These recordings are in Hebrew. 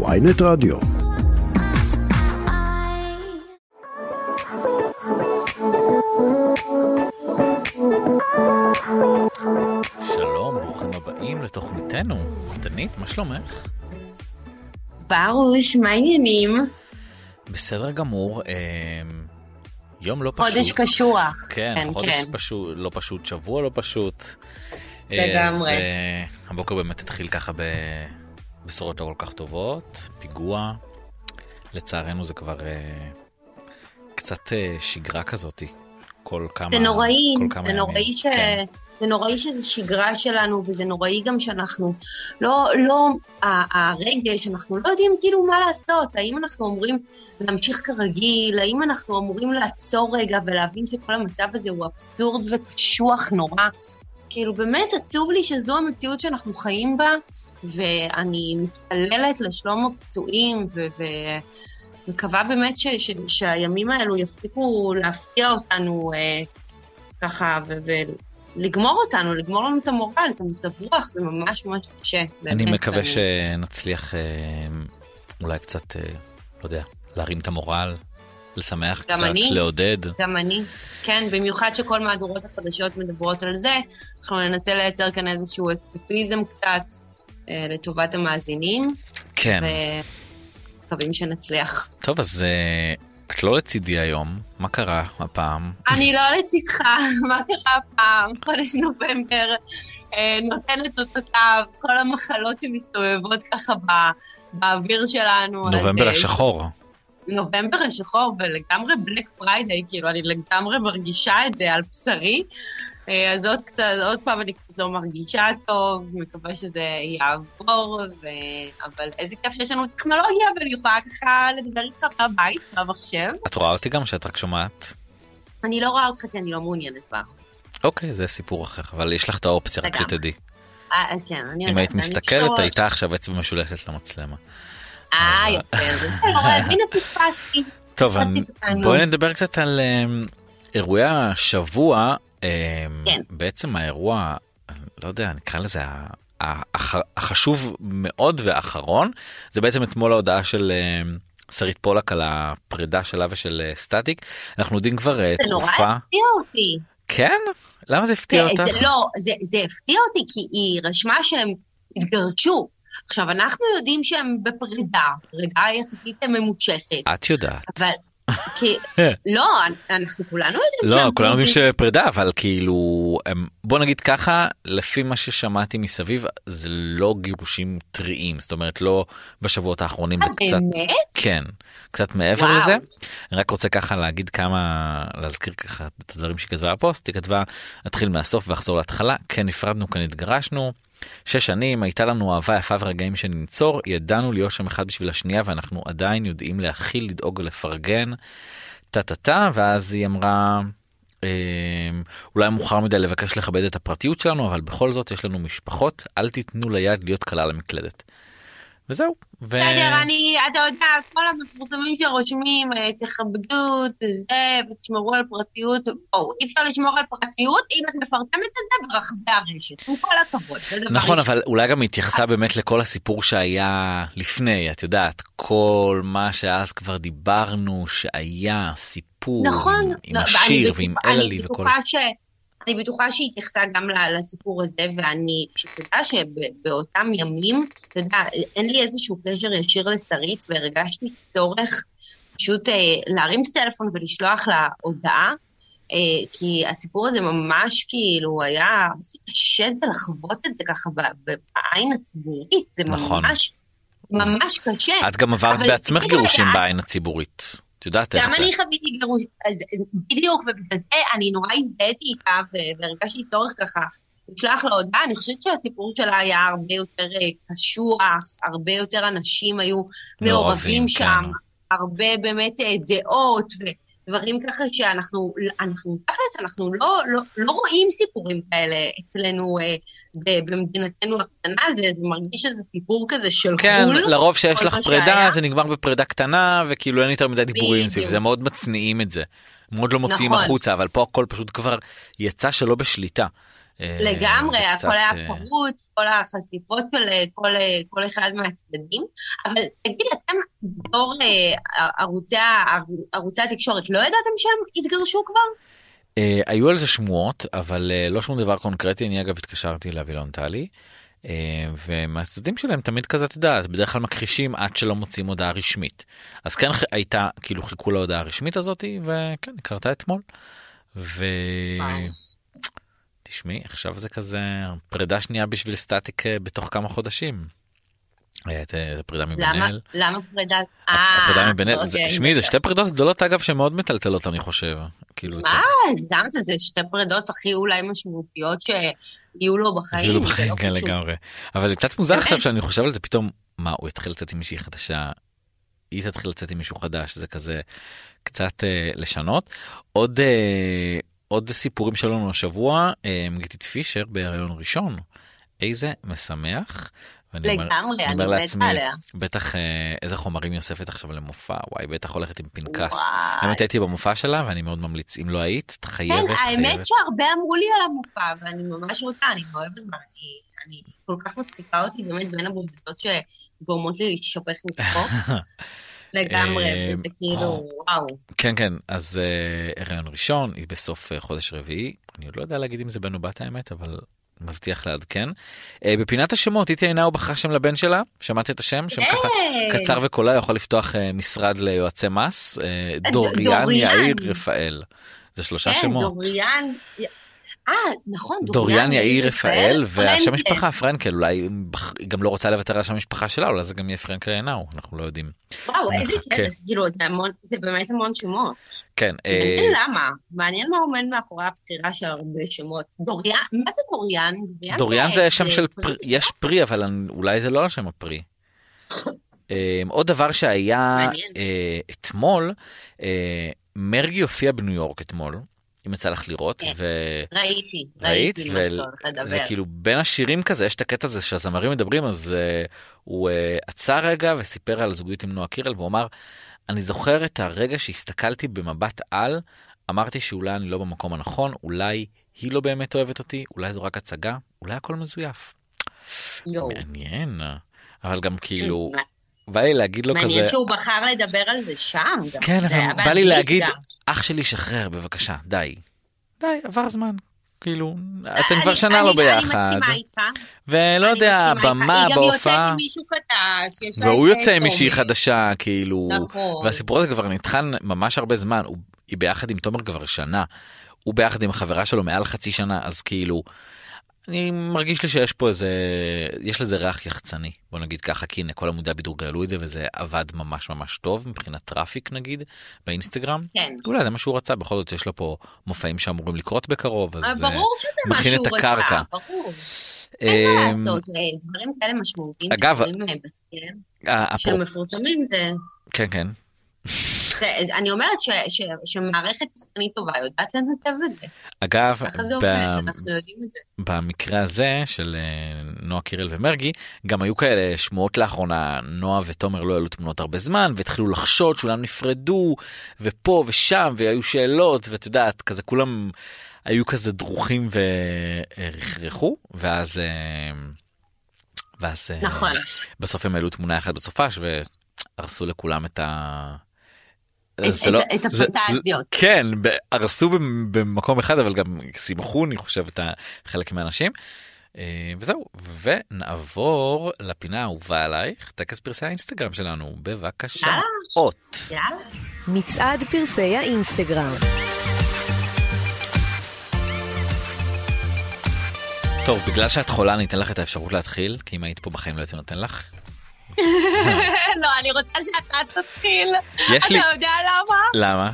ויינט רדיו. שלום, ברוכים הבאים לתוכניתנו. דנית, מה שלומך? ברוש, מה העניינים? בסדר גמור. אה, יום לא פשוט. חודש קשוח. כן, כן, חודש כן. פשוט, לא פשוט, שבוע לא פשוט. אה, לגמרי. אז, אה, הבוקר באמת התחיל ככה בבשורות לא כל כך טובות, פיגוע. לצערנו זה כבר אה, קצת אה, שגרה כזאתי. כל כמה... זה נוראי, כל כמה זה נוראי. ש... כן. זה נוראי שזה שגרה שלנו, וזה נוראי גם שאנחנו לא, לא, הרגש, אנחנו לא יודעים כאילו מה לעשות. האם אנחנו אמורים להמשיך כרגיל? האם אנחנו אמורים לעצור רגע ולהבין שכל המצב הזה הוא אבסורד וקשוח נורא? כאילו, באמת עצוב לי שזו המציאות שאנחנו חיים בה, ואני מתפללת לשלום הפצועים, ו... ו... מקווה באמת ש, ש, שהימים האלו יפסיקו להפתיע אותנו אה, ככה, ו, ולגמור אותנו, לגמור לנו את המורל, את המצב רוח, זה ממש ממש קשה. באמת, אני מקווה שנצליח אה, אולי קצת, אה, לא יודע, להרים את המורל, לשמח גם קצת, אני. לעודד. גם אני, כן, במיוחד שכל מהדורות החדשות מדברות על זה, אנחנו ננסה לייצר כאן איזשהו אסקפיזם קצת לטובת המאזינים, כן. ומקווים שנצליח. טוב, אז אה, את לא לצידי היום, מה קרה הפעם? אני לא לצדך, מה קרה הפעם? חודש נובמבר אה, נותן את אותותיו, כל המחלות שמסתובבות ככה בא, באוויר שלנו. אז, נובמבר אה, השחור. נובמבר השחור ולגמרי Black Friday, כאילו, אני לגמרי מרגישה את זה על בשרי. אה, אז עוד קצת, עוד פעם אני קצת לא מרגישה טוב, מקווה שזה יעבור, ו... אבל איזה כיף שיש לנו טכנולוגיה, ואני יכולה ככה לדבר איתך מהבית, מהמחשב. את רואה אותי גם שאת רק שומעת? אני לא רואה אותך כי אני לא מעוניינת בה. אוקיי, זה סיפור אחר, אבל יש לך את האופציה, רק. שתדעי. אה, אז כן, אני יודעת. אם היית מסתכלת, הייתה עכשיו אצבע משולשת למצלמה. אה, יפה, אז הנה פספסתי. טוב. בואי נדבר קצת על אמ, אירועי השבוע. אמ, כן. בעצם האירוע, לא יודע, נקרא לזה החשוב מאוד והאחרון, זה בעצם אתמול ההודעה של אמ, שרית פולק על הפרידה שלה ושל אה, סטטיק. אנחנו יודעים כבר אה, זה נורא תקופה. הפתיע אותי. כן? למה זה הפתיע זה- אותך? זה לא, זה- זה הפתיע אותי כי היא רשמה שהם התגרשו. עכשיו, אנחנו יודעים שהם בפרידה, פרידה יחסית ממושכת, את יודעת. אבל... כי, לא, אנחנו כולנו יודעים לא, כולנו יודעים. שפרידה, אבל כאילו, בוא נגיד ככה, לפי מה ששמעתי מסביב, זה לא גירושים טריים, זאת אומרת לא בשבועות האחרונים, זה אה, קצת? כן, קצת מעבר וואו. לזה. אני רק רוצה ככה להגיד כמה, להזכיר ככה את הדברים שהיא כתבה בפוסט, היא כתבה, אתחיל מהסוף ואחזור להתחלה, כן נפרדנו, כן התגרשנו. שש שנים הייתה לנו אהבה יפה ורגעים שננצור ידענו להיות שם אחד בשביל השנייה ואנחנו עדיין יודעים להכיל לדאוג ולפרגן. טה טה טה ואז היא אמרה "אמ, אולי מאוחר מדי לבקש לכבד את הפרטיות שלנו אבל בכל זאת יש לנו משפחות אל תיתנו ליד להיות קלה על המקלדת. וזהו. ו... בסדר, אני, אתה יודע, כל המפורסמים שרושמים, אה, תכבדו זה ותשמרו על פרטיות, בואו, אי אפשר לשמור על פרטיות אם את מפרסמת את זה ברחבי הרשת, עם כל הכבוד, נכון. אבל אולי גם התייחסה באמת לכל הסיפור שהיה לפני את יודעת כל מה שאז כבר דיברנו שהיה סיפור נכון, עם, עם לא, ואני השיר ועם אני אללי וכל בטוחה ש... אני בטוחה שהיא התייחסה גם לסיפור הזה, ואני, שתדע שבאותם ימים, אתה יודע, אין לי איזשהו קשר ישיר לשרית, והרגשתי צורך פשוט אה, להרים את הטלפון ולשלוח לה הודעה, אה, כי הסיפור הזה ממש כאילו היה, איזה קשה זה לחוות את זה ככה בעין הציבורית, זה נכון. ממש, ממש קשה. את גם עברת בעצמך גירושים בעין הציבורית. את יודעת איך גם זה. אני חוויתי גירוש, אז בדיוק, ובגלל זה אני נורא הזדהיתי איתה, ו- והרגשתי צורך ככה לשלוח לה הודעה. אני חושבת שהסיפור שלה היה הרבה יותר אה, קשוח, הרבה יותר אנשים היו מעורבים שם, כן. הרבה באמת אה, דעות ודברים ככה שאנחנו, אנחנו, תכלס, אנחנו לא, לא, לא רואים סיפורים כאלה אצלנו אה, ב- במדינתנו הקטנה, זה, זה מרגיש שזה סיפור כזה של כן, חו"ל. לרוב שיש לך פרידה שהיה. זה נגמר בפרידה קטנה וכאילו אין יותר מדי דיבורים סביב. זה מאוד מצניעים את זה. מאוד לא מוציאים נכון. החוצה אבל פה הכל פשוט כבר יצא שלא בשליטה. אה, לגמרי, זה הכל קצת, היה אה, פרוץ, כל החשיפות של אה, כל, כל אחד מהצדדים. אבל תגיד, אתם בתור ערוצי, ערוצי התקשורת, לא ידעתם שהם התגרשו כבר? אה, היו על זה שמועות, אבל אה, לא שום דבר קונקרטי. אני אגב התקשרתי לאבילון טלי, אה, ומהצדדים שלהם תמיד כזה, את יודעת, בדרך כלל מכחישים עד שלא מוצאים הודעה רשמית. אז כן הייתה, כאילו חיכו להודעה הרשמית הזאתי, וכן, היא קרתה אתמול. ו... וואו. תשמעי, עכשיו זה כזה פרידה שנייה בשביל סטטיק אה, בתוך כמה חודשים. אה, אה, פרידה למה, מבן-אל. למה פרידה? הפרידה מבן-אל, זה- אוקיי, שמעי, זה בטח. שתי פרידות גדולות אגב שמאוד מטלטלות אני חושב. כאילו, מה? הגזמת, זה שתי פרידות הכי אולי משמעותיות שיהיו לו בחיים. כאילו זה בחיים לא כן. לגמרי אבל זה קצת מוזר? עכשיו שאני חושב על זה פתאום מה הוא התחיל לצאת עם מישהי חדשה. היא תתחיל לצאת עם מישהו חדש זה כזה קצת לשנות עוד עוד סיפורים שלנו השבוע אה, גיטית פישר בהריון ראשון איזה משמח. לגמרי, אני מתה עליה. בטח אה, איזה חומרים היא אוספת עכשיו למופע וואי בטח הולכת עם פנקס. וואי. האמת הייתי במופע שלה ואני מאוד ממליץ אם לא היית את חייבת. כן, האמת חייבת. שהרבה אמרו לי על המופע, ואני ממש רוצה, אני מאוהבת בה, אני, כל כך מצחיקה אותי באמת בין הבודדות שגורמות לי להשתפך מצחוק. לגמרי, אה, וזה כאילו, וואו. כן כן אז uh, הריון ראשון היא בסוף uh, חודש רביעי אני עוד לא יודע להגיד אם זה בן או בת האמת אבל מבטיח לעדכן. בפינת השמות איתי עינאו בחרה שם לבן שלה שמעת את השם שם ככה כן. קצר וקולע יכול לפתוח משרד ליועצי מס דוריאן. יאיר רפאל. זה שלושה כן, שמות. דוריאן, אה, נכון, דוריאן יאיר רפאל והשם. משפחה פרנקל אולי היא גם לא רוצה לוותר על השם משפחה שלה אולי זה גם יהיה פרנקל עינאו אנחנו לא יודעים. וואו, איזה. קטע, כאילו, זה המון, זה באמת המון שמות. כן. אה, מעניין למה, מעניין מה עומד מאחורי הבחירה של הרבה שמות. דוריאן, מה זה דוריאן? דוריאן זה שם של פרי. יש פרי אבל אולי זה לא על שם הפרי. אה, עוד דבר שהיה. אה, אתמול, אה, מרגי הופיע בניו יורק אתמול, אם יצא לך לראות, כן. ו- ראיתי, ראית? ראיתי מה ו- שאתה הולך לדבר. וכאילו בין השירים כזה יש את הקטע הזה שהזמרים מדברים אז uh, הוא uh, עצר רגע וסיפר על זוגיות עם נועה קירל והוא אמר אני זוכר את הרגע שהסתכלתי במבט על אמרתי שאולי אני לא במקום הנכון אולי היא לא באמת אוהבת אותי אולי זו רק הצגה אולי הכל מזויף. יואו. מעניין אבל גם כאילו מע- בא לי להגיד לו מעניין כזה שהוא בחר לדבר על זה שם. גם. כן אבל בא לי להגיד גם. אח שלי שחרר בבקשה די. די עבר זמן כאילו אתם אני- כבר שנה לא ביחד. אני מסכימה איתך. ולא אני יודע. במה, היא גם יוצאת בהופעה, עם מישהו לה והוא יוצא עם מישהי. חדשה, כאילו, נכון. והסיפור הזה כבר נטחן ממש הרבה זמן, הוא- היא ביחד עם תומר כבר שנה, הוא ביחד עם החברה שלו מעל חצי שנה, אז כאילו, אני מרגיש לי שיש פה איזה, יש לזה ריח יחצני, בוא נגיד ככה, כי הנה כל עמודי הבידור העלו את זה וזה עבד ממש ממש טוב מבחינת traffic נגיד, באינסטגרם. כן. אולי זה מה שהוא רצה, בכל זאת יש לו פה מופעים שאמורים לקרות בקרוב, אז... אבל ברור שזה מה שהוא הקרקע. רצה, ברור. אין מה אמ, לעשות, אה, דברים כאלה משמעותיים אגב, שקורים אה, בסכם, אה, שהם אפרופו- מפורסמים, זה... כן כן. אני אומרת ש- ש- שמערכת יחצנית טובה יודעת לנתב את זה. אגב, ככה זה עובד, אנחנו יודעים את זה. במקרה הזה של אה, נועה קירל ומרגי גם היו כאלה שמועות לאחרונה נועה ותומר לא העלו תמונות הרבה זמן והתחילו לחשוד שאולם נפרדו ופה ושם והיו שאלות ואת יודעת כזה כולם היו כזה דרוכים ורכרכו ואז אה, ואז אה, נכון. בסוף הם העלו תמונה אחת בסופש והרסו לכולם את ה... את- זה לא- את- הפנטזיות. זה- כן, הרסו במ- במקום אחד אבל גם שימחו אני חושב את חלק מהאנשים. אה, וזהו, ונעבור לפינה האהובה עלייך, טקס פרסי האינסטגרם שלנו, בבקשה. יאללה. אות. יאללה. מצעד פרסי האינסטגרם. טוב, בגלל שאת חולה אני אתן לך את האפשרות להתחיל, כי אם היית פה בחיים לא הייתי נותן לך. לא, אני רוצה שאתה תתחיל. יש לי... אתה יודע למה? למה?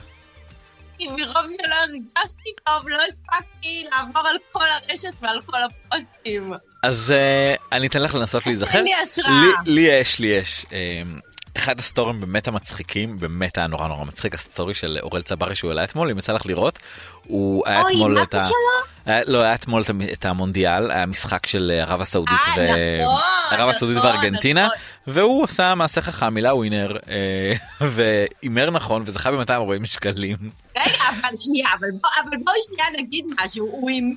כי מרוב שלא הרגשתי טוב, לא הספקתי לעבור על כל הרשת ועל כל הפוסטים. אז אה, אני אתן לך לנסות להיזכר. אין לי השראה. לי, לי יש, לי יש. אה, אחד הסטורים באמת המצחיקים, באמת היה נורא נורא מצחיק, הסטורי של אורל צברי שהוא העלה אתמול, אם יצא לך לראות, הוא היה אוי, אתמול את ה... שלו? לא, היה אתמול את המ- את המונדיאל, היה משחק של ערב הסעודית אה, נכון, ערב הסעודית נכון, וארגנטינה, נכון. והוא עשה מעשה חכם, מילה ווינר, אה, והימר נכון, וזכה ב-240 שקלים. רגע, אבל שנייה, אבל בוא- אבל בואי שנייה נגיד משהו. הוא הימר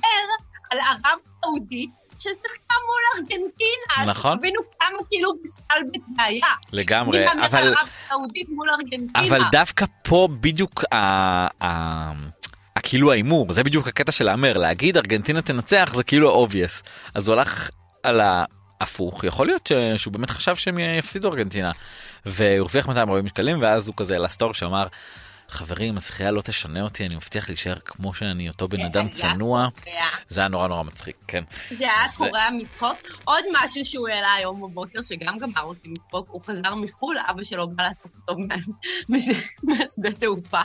על ערב סעודית ששיחקה מול ארגנטינה. נכון. אז תבינו כמה כאילו מסתלבט זה היה. לגמרי, אבל... ערב סעודית מול ארגנטינה. אבל דווקא פה בדיוק ה... ה... כאילו ההימור זה בדיוק הקטע של להמר להגיד ארגנטינה תנצח זה כאילו obvious אז הוא הלך על ההפוך יכול להיות ש... שהוא באמת חשב שהם יפסידו ארגנטינה והוא הרוויח 240 שקלים ואז הוא כזה לסטור שאמר חברים הזכייה לא תשנה אותי אני מבטיח להישאר כמו שאני אותו בן אדם זה היה צנוע. זה היה נורא נורא מצחיק כן זה היה זה- קורע מצחוק. עוד משהו שהוא העלה היום בבוקר, שגם גמר אותי מצחוק, הוא חזר מחו"ל, אבא שלו בא לאסוף אותו מהשדה תעופה,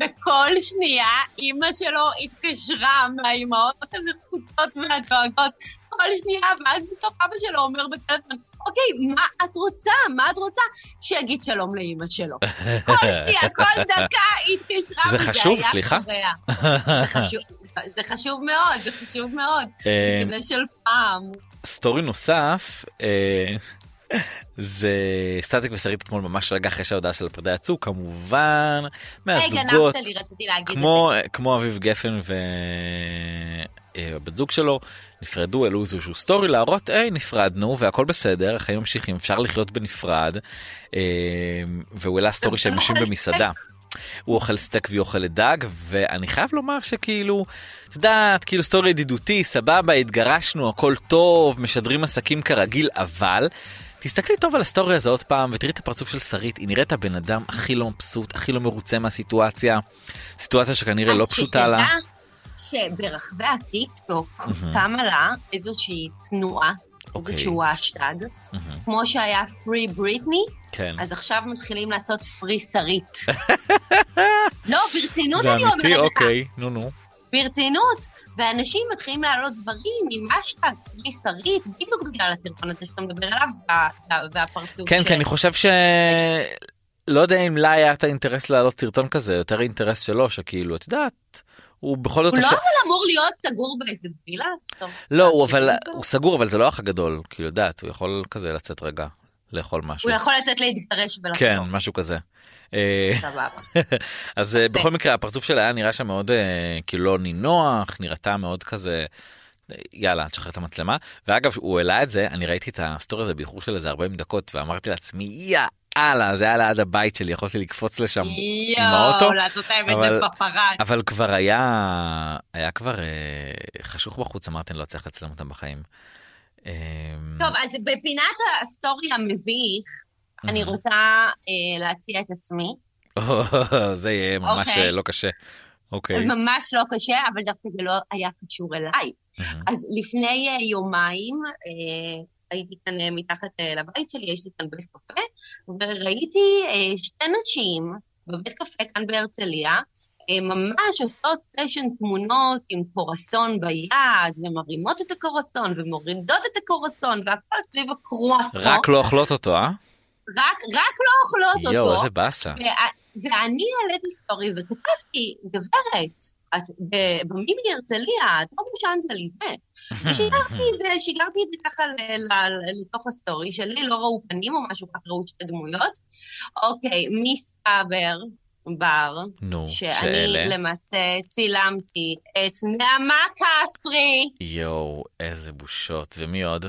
וכל שנייה אימא שלו התקשרה מהאימהות הנחוצות והדואגות. כל שנייה, ואז בסוף אבא שלו אומר בטלפון, אוקיי, מה את רוצה? מה את רוצה? שיגיד שלום לאימא שלו. כל שנייה, כל דקה היא התקשרה, זה חשוב, סליחה. זה חשוב, מאוד, זה חשוב מאוד. אה, זה של פעם. סטורי נוסף אה, זה סטטיק ושרית אתמול ממש רגע אחרי שההודעה של הפרידה יצאו כמובן מהזוגות גנבת לי, כמו כמו אביב גפן והבת זוג שלו נפרדו העלו איזשהו סטורי להראות היי נפרדנו והכל בסדר החיים ממשיכים אפשר לחיות בנפרד אה, והוא העלה סטורי שהם יושבים לאכול במסעדה. הוא אוכל סטייק והיא אוכלת דג ואני חייב לומר שכאילו את יודעת כאילו סטורי ידידותי סבבה התגרשנו הכל טוב משדרים עסקים כרגיל אבל. תסתכלי טוב על הסטורי הזה עוד פעם ותראי את הפרצוף של שרית היא נראית הבן אדם הכי לא מבסוט הכי לא מרוצה מהסיטואציה סיטואציה שכנראה. לא אז פשוטה לה. שתדע שברחבי הטיקטוק. קמה לה איזושהי תנועה, אוקיי. איזשהו האשטג, מהמם, כמו שהיה Free Britney, כן. אז עכשיו מתחילים לעשות free שרית. לא, ברצינות אני אומרת לך, אוקיי נו נו. ברצינות. ואנשים מתחילים להעלות דברים עם אשטג פרי שרית, בדיוק בגלל הסרטון הזה שאתה מדבר עליו, וה- וה- והפרצוף כן של- כי אני חושב ש... לא יודע אם לה היה את האינטרס להעלות סרטון כזה יותר אינטרס שלו שכאילו את יודעת. הוא בכל זאת הוא לא אבל אמור להיות סגור באיזה וילה? לא הוא אבל. הוא סגור אבל זה לא האח הגדול כאילו יודעת הוא יכול כזה לצאת רגע לאכול משהו. הוא יכול לצאת להתגרש ולחזור. כן משהו כזה. אה, סבבה. אז אה, יפה. בכל מקרה הפרצוף שלה היה נראה שם מאוד אה, כאילו לא נינוח נראתה מאוד כזה. אה, יאללה תשחרר את המצלמה ואגב הוא העלה את זה אני ראיתי את הסטורי הזה באיחור של איזה 40 דקות ואמרתי לעצמי יאללה זה היה ליד הבית שלי יכולתי לקפוץ לשם האוטו, יואו, לעשות האמת אבל- בפפראט. אבל כבר היה היה כבר אה, חשוך בחוץ אמרתי אני לא צריך לצלם אותם בחיים. אה, טוב, אז בפינת הסטורי המביך, אני אה, רוצה אה, להציע את עצמי. זה יהיה ממש אוקיי. אה, לא קשה. אוקיי. ממש לא קשה, אבל דווקא זה לא היה קשור אליי. מהמם. אז לפני אה, יומיים אה, הייתי כאן אה, מתחת אה, לבית שלי, יש לי כאן בית קפה, וראיתי אה, שתי נשים בבית קפה כאן בהרצליה, ממש עושות סשן תמונות עם קורסון ביד, ומרימות את הקורסון, ומורידות את הקורסון, והכל סביב הקרואסון. רק לא אוכלות אותו אה? רק, רק לא אוכלות אותו. יואו איזה באסה. וה- ואני העליתי סטורי וכתבתי, גברת, את במימי הרצליה, את לא בשאנז אליזה. ושיגרתי את זה, שיגרתי את זה ככה לתוך הסטורי שלי, לא ראו פנים או משהו ככה, ראו שתי דמויות. אוקיי, מסתבר, בר, נו, שאני שאלה. למעשה צילמתי את נעמה קסרי. יואו, איזה בושות. ומי עוד?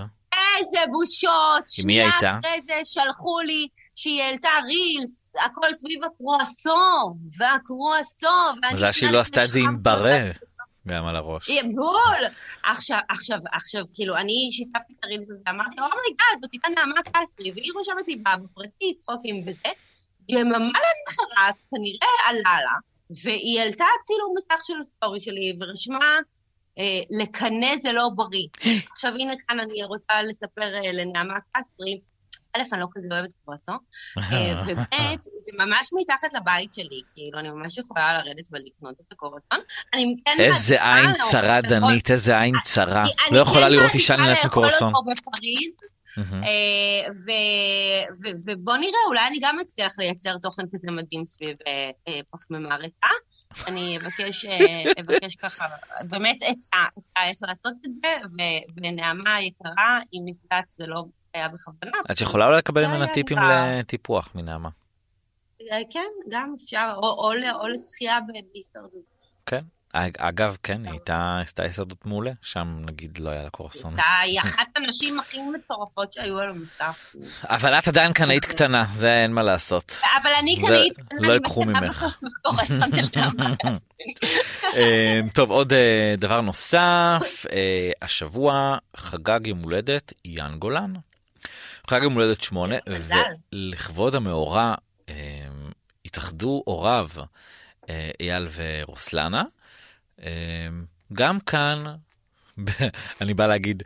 איזה בושות! מי שנייה הייתה? אחרי זה שלחו לי שהיא העלתה רילס, הכל סביב הקרואסון, והקרואסון, ואני מזל שהיא לא עשתה את זה עם ברה גם על הראש. בול! עכשיו, עכשיו, עכשיו, כאילו, אני שיתפתי את הרילס הזה, אמרתי, oh my god, זאת הייתה נעמה קסרי, והיא רושמת לי בפרטי צחוקים וזה, יממה למחרת, כנראה עלה לה, והיא העלתה צילום מסך של הסטורי שלי, ורשמה, אה, לקנא זה לא בריא. עכשיו, הנה כאן אני רוצה לספר אה, לנעמה קסרי, א', אני לא כזה אוהבת קרואסון, אה, וב', זה ממש מתחת לבית שלי, כאילו, אני ממש יכולה לרדת ולקנות את הקורסון. אני כן איזה עין צרה דנית, איזה עין צרה. לא יכולה כן לראות אישה בפריז, מהמם. אה, ובוא נראה, אולי אני גם אצליח לייצר תוכן כזה מדהים סביב אה, פחמימה ריקה. אני אבקש, אבקש ככה, באמת עצה, עצה איך לעשות את זה, ונעמה היקרה, אם נפגעת זה לא היה בכוונה. את יכולה אולי לקבל ממנה טיפים לטיפוח מנעמה. אה, כן, גם אפשר, או- או או לשחייה בהישרדות. כן. אגב, כן, היא הייתה עשתה יסודות מעולה, שם נגיד לא היה לה קורסון. היא אחת הנשים הכי מטורפות שהיו על המסך. אבל את עדיין קנאית קטנה, זה אין מה לעשות. אבל אני קנאית קטנה, לא ייקחו ממך. אמ, טוב, עוד אה, דבר נוסף, אה, השבוע חגג יום הולדת יאן גולן. חג יום הולדת שמונה, ולכבוד המאורע אמ, התאחדו הוריו אייל ורוסלנה. אמ, גם כאן אני בא להגיד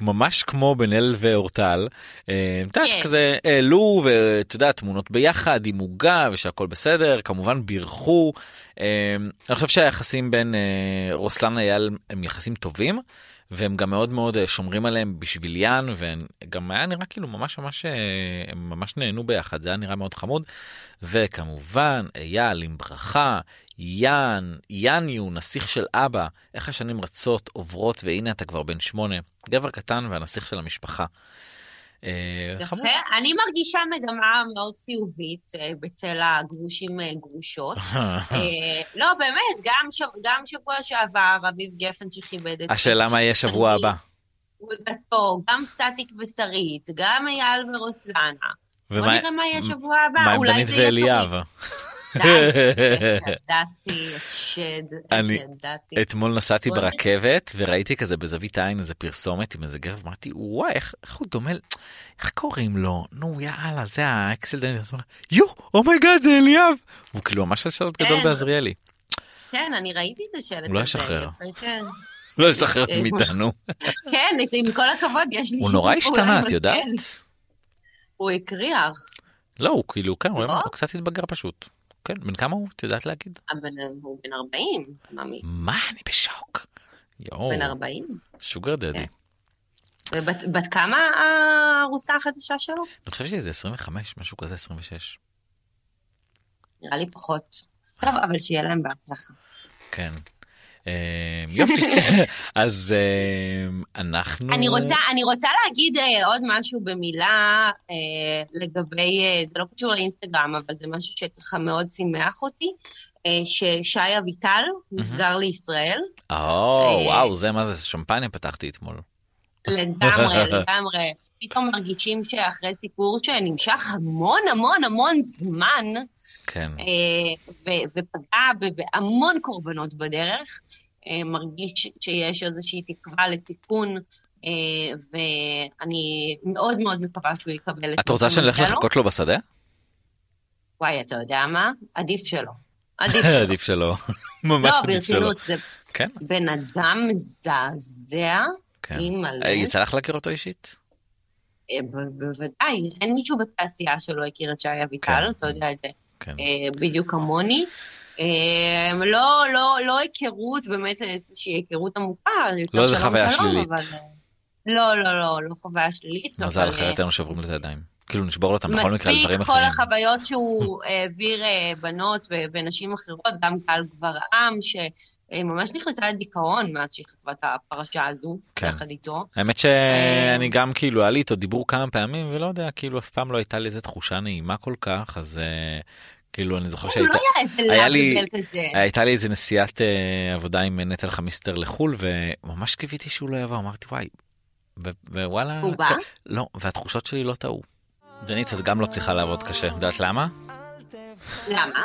ממש כמו בן אל ואורטל, אתה יודע, כן. כזה העלו ואתה יודע תמונות ביחד עם עוגה ושהכל בסדר כמובן בירכו. אני חושב שהיחסים בין אה, רוסלן אייל הם יחסים טובים. והם גם מאוד מאוד אה, שומרים עליהם בשביל יאן וגם היה נראה כאילו ממש ממש אה, הם ממש נהנו ביחד זה היה נראה מאוד חמוד וכמובן אייל עם ברכה יאן יאניו נסיך של אבא איך השנים רצות עוברות והנה אתה כבר בן שמונה גבר קטן והנסיך של המשפחה. אה, יפה, אני מרגישה מגמה מאוד חיובית אה, בצל הגרושים אה, גרושות. לא, באמת, גם שבוע שעבר, אביב גפן שכיבד את... השאלה מה יהיה שבוע הבא. גם סטטיק ושרית, גם אייל ורוסלנה. בוא נראה מה יהיה שבוע הבא, אולי זה יהיה ואליאב? ידעתי, שד, ידעתי. אתמול נסעתי ברכבת וראיתי כזה בזווית העין איזה פרסומת עם איזה גרב, אמרתי וואי איך הוא דומה, איך קוראים לו? נו יאללה זה האקסל דניאלס, יו oh my god זה אליאב. הוא כאילו ממש על שלט גדול כן. בעזריאלי. כן אני ראיתי את השלט הזה. הוא לא ישחרר. לא ישחרר מאיתנו. כן, עם כל הכבוד, יש לי... הוא נורא השתנה, את יודעת? הוא הקריח. לא, הוא כאילו, כן, הוא לא? קצת התבגר פשוט. כן, בן כמה הוא? את יודעת להגיד? אבל הוא בן 40, ממי. מה? אני בשוק. יואו. בן 40. sugar daddy. כן. בת כמה הרוסה החדשה שלו? אני חושב שזה 25, משהו כזה 26. נראה לי פחות. טוב, אבל שיהיה להם בהצלחה. כן. אמ, יופי אז אמ, אנחנו אני רוצה אני רוצה להגיד אה, עוד משהו במילה אה, לגבי אה, זה לא קשור לאינסטגרם אבל זה משהו שככה מאוד שימח אותי. ששי אביטל מוסגר לישראל. או וואו זה מה זה שמפניה פתחתי אתמול. לגמרי לגמרי פתאום מרגישים שאחרי סיפור שנמשך המון המון המון זמן. כן. ופגע בהמון קורבנות בדרך, אה, מרגיש שיש איזושהי תקווה לתיקון, אה, ואני מאוד מאוד מקווה שהוא יקבל את... את רוצה שנלך לחכות לו בשדה? וואי, אתה יודע מה? עדיף שלא. עדיף שלא. עדיף שלא. ממש לא, עדיף שלא. לא, ברצינות, זה כן? בן אדם מזעזע. כן. יצא לך להכיר אותו אישית? בוודאי, אין מישהו בתעשייה שלא הכיר את שי אביטל, כן. אתה יודע את זה. כן. בדיוק כמוני. לא, לא, לא היכרות, באמת איזושהי היכרות עמוקה. לא איזה חוויה שלילית. לא, לא, לא, לא חוויה שלילית. מזל, אחרת היינו שוברים את הידיים. כאילו נשבור אותם בכל מקרה על דברים אחרים. מספיק כל החוויות שהוא העביר בנות ונשים אחרות, גם קהל גברעם, שממש נכנסה לדיכאון מאז שהיא חשפה את הפרשה הזו, כן. יחד איתו. האמת שאני גם כאילו היה לי איתו דיבור כמה פעמים ולא יודע כאילו אף פעם לא הייתה לי איזה תחושה נעימה כל כך אז כאילו אני זוכר שהייתה, לא היה לי, הייתה לי איזה נסיעת uh, עבודה עם נטל חמיסטר לחול וממש קיוויתי שהוא לא יבוא אמרתי וואי. ווואלה, הוא בא? לא, והתחושות שלי לא טעו. דנית את גם לא צריכה לעבוד קשה, יודעת למה? למה?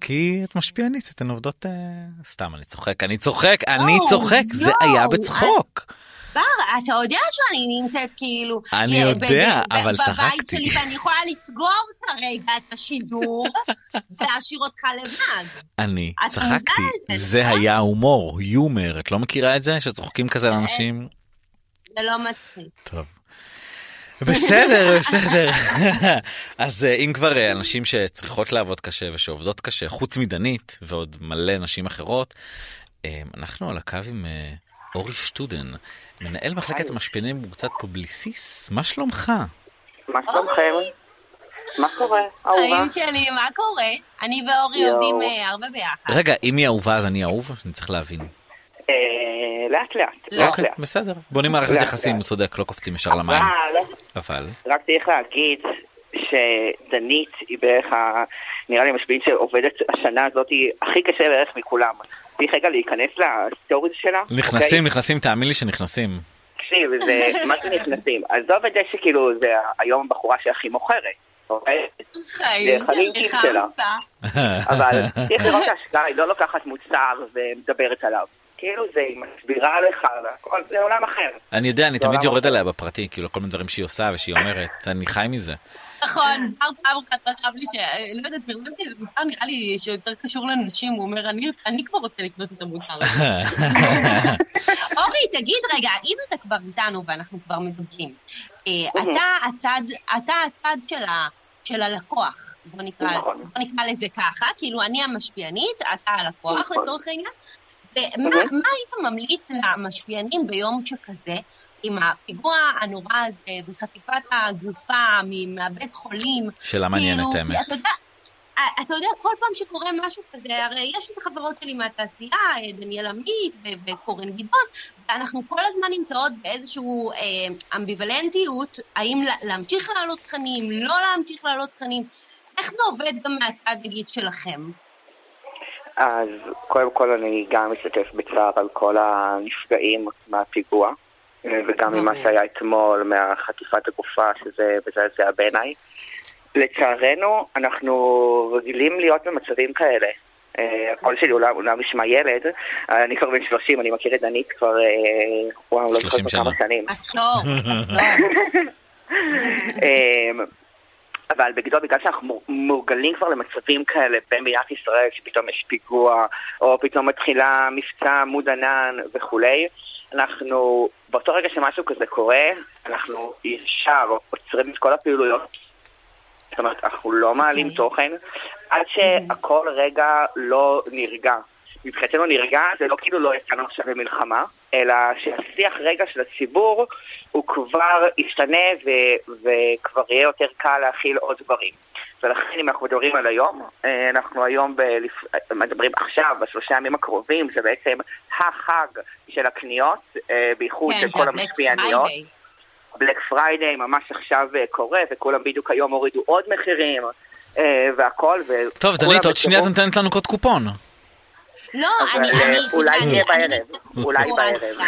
כי את משפיענית, אתן עובדות uh, סתם אני צוחק, אני צוחק, אני צוחק, זה היה בצחוק. בר, אתה יודע שאני נמצאת כאילו... אני יודע, אבל צחקתי. בבית שלי ואני יכולה לסגור כרגע את השידור ולהשאיר אותך לבד. אני צחקתי, זה נכון? היה הומור, יומר, את לא מכירה את זה? שצוחקים כזה על אנשים? זה לא מצחיק. טוב. בסדר בסדר אז אה, אם כבר אה, אנשים שצריכות לעבוד קשה ושעובדות קשה חוץ מדנית ועוד מלא נשים אחרות אה, אנחנו על הקו עם אורי שטודן מנהל מחלקת המשפיענים בקבוצת פובליסיס, מה שלומך? מה שלומכם? מה קורה? אהובה? חיים שלי, מה קורה? אני ואורי עובדים הרבה ביחד. רגע, אם היא אהובה אז אני אהוב? אני צריך להבין. אה, לאט לאט. אוקיי, בסדר. בונים מערכת יחסים, הוא צודק, לא קופצים ישר למים. אבל... רק צריך להגיד שדנית היא בערך, נראה לי המשפיעית שעובדת השנה הזאת הכי קשה בערך מכולם. צריך רגע להיכנס לסטוריז שלה. נכנסים, נכנסים, תאמין לי שנכנסים. תקשיב, זה, מה זה נכנסים? עזוב את זה שכאילו, זה היום הבחורה שהכי מוכרת, אוקיי? זה טיפ שלה. אבל צריך לראות שההשקעה היא לא לוקחת מוצר ומדברת עליו. כאילו זה, היא מסבירה לך והכל, זה עולם אחר. אני יודע, אני זה תמיד יורד. עליה בפרטי, כאילו כל מיני דברים שהיא עושה ושהיא אומרת, אני חי מזה. נכון, פעם פעם אחת חשב לי ש... לא יודעת, פרסמתי איזה מוצר, נראה לי שיותר קשור לנשים, הוא אומר, "אני- אני כבר רוצה לקנות את המוצר הזה. אורי, תגיד רגע, אם אתה כבר איתנו ואנחנו כבר מדברים, אה, אתה הצד, אתה הצד של ה... של הלקוח, בוא נקרא, נכון. בוא נקרא לזה ככה, כאילו אני המשפיענית, אתה הלקוח נכון. לצורך העניין, ומה Mhm. מה היית ממליץ למשפיענים ביום שכזה, עם הפיגוע הנורא הזה וחטיפת הגופה מהבית חולים, שאלה מעניינת כאילו, האמת. אתה יודע, אה, אתה יודע, כל פעם שקורה משהו כזה, הרי יש לי את החברות שלי מהתעשייה, אה, דניאל עמית ו- וקורן גדעון, ואנחנו כל הזמן נמצאות באיזושהי אה, אמביוולנטיות, האם לה- להמשיך להעלות תכנים, לא להמשיך להעלות תכנים. איך זה עובד גם מהצד, נגיד, שלכם? אז קודם כל אני גם משתתף בצער על כל הנפגעים מהפיגוע, אה, וגם ממה ברור. שהיה אתמול, מהחטיפת הגופה, שזה מזעזע בעיניי. לצערנו, אנחנו רגילים להיות במצבים כאלה. אה, הקול שלי אולי אולי נשמע ילד, אה, אני כבר בן 30, אני מכיר את דנית כבר, אה, וואו, לא 30 זוכר כמה. שנים. עשור, עשור. אבל בגדול, בגלל שאנחנו מור- מורגלים כבר למצבים כאלה במדינת ישראל, שפתאום יש פיגוע, או פתאום מתחילה מבצע עמוד ענן וכולי, אנחנו, באותו רגע שמשהו כזה קורה, אנחנו ישר עוצרים את כל הפעילויות. זאת אומרת, אנחנו לא מעלים אוקיי. תוכן עד שהכל רגע לא נרגע. מבחינתנו נרגע זה לא כאילו לא יצאנו עכשיו למלחמה, אלא שהשיח רגע של הציבור הוא כבר ישתנה ו- וכבר יהיה יותר קל להכיל עוד דברים. ולכן אם אנחנו מדברים על היום, אה, אנחנו היום בלפ... מדברים עכשיו, בשלושה ימים הקרובים, זה בעצם החג של הקניות, אה, בייחוד כן, של כל המשפיעניות. בלק פריידיי ממש עכשיו אה, קורה, וכולם בדיוק היום הורידו עוד מחירים והכל. וכולם טוב, דנית, עוד שנייה את. נותנת לנו קוד קופון. לא, אני... אה, אני- אולי אני- יהיה אני בערב. אולי בערב.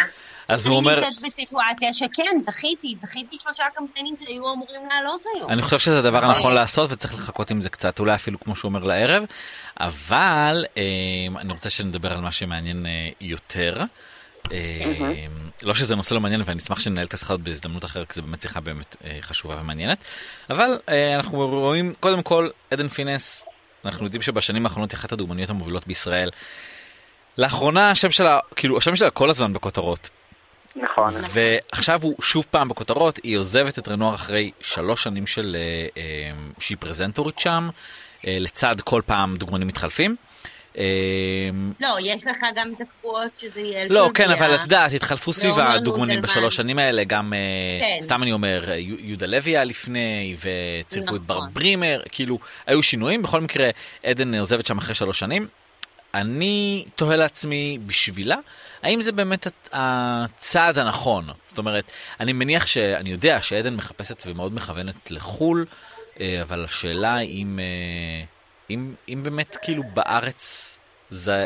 אז הוא אני אומר, נמצאת בסיטואציה שכן, דחיתי, דחיתי שלושה קמפיינים שהיו אמורים לעלות היום. אני חושב שזה הדבר נכון. הנכון לעשות וצריך לחכות עם זה קצת, אולי אפילו כמו שהוא אומר לערב, אבל אה, אני רוצה שנדבר על מה שמעניין אה, יותר. לא שזה נושא לא מעניין ואני אשמח שננהל את השיחה בהזדמנות אחרת כי זו באמת שיחה באמת חשובה ומעניינת אבל אנחנו רואים קודם כל עדן פינס אנחנו יודעים שבשנים האחרונות היא אחת הדוגמניות המובילות בישראל. לאחרונה השם שלה כאילו השם שלה כל הזמן בכותרות נכון. ועכשיו הוא שוב פעם בכותרות, היא עוזבת את רנואר אחרי שלוש שנים של אה, אה, שהיא פרזנטורית שם, אה, לצד כל פעם דוגמנים מתחלפים. אה, לא, יש לך גם את הקבועות שזה יהיה... לא, כן, אבל את יודעת, התחלפו סביב הדוגמנים. בשלוש שנים האלה, גם, אה, כן. סתם אני אומר, יהודה לוי היה לפני, וצירפו את בר נכון. ברימר, כאילו, היו שינויים, בכל מקרה, עדן עוזבת שם אחרי שלוש שנים. אני תוהה לעצמי בשבילה, האם זה באמת הצעד הנכון? זאת אומרת, אני מניח שאני יודע שעדן מחפשת ומאוד מכוונת לחו"ל, אה, אבל השאלה אם, אה, אם, אם באמת כאילו בארץ זה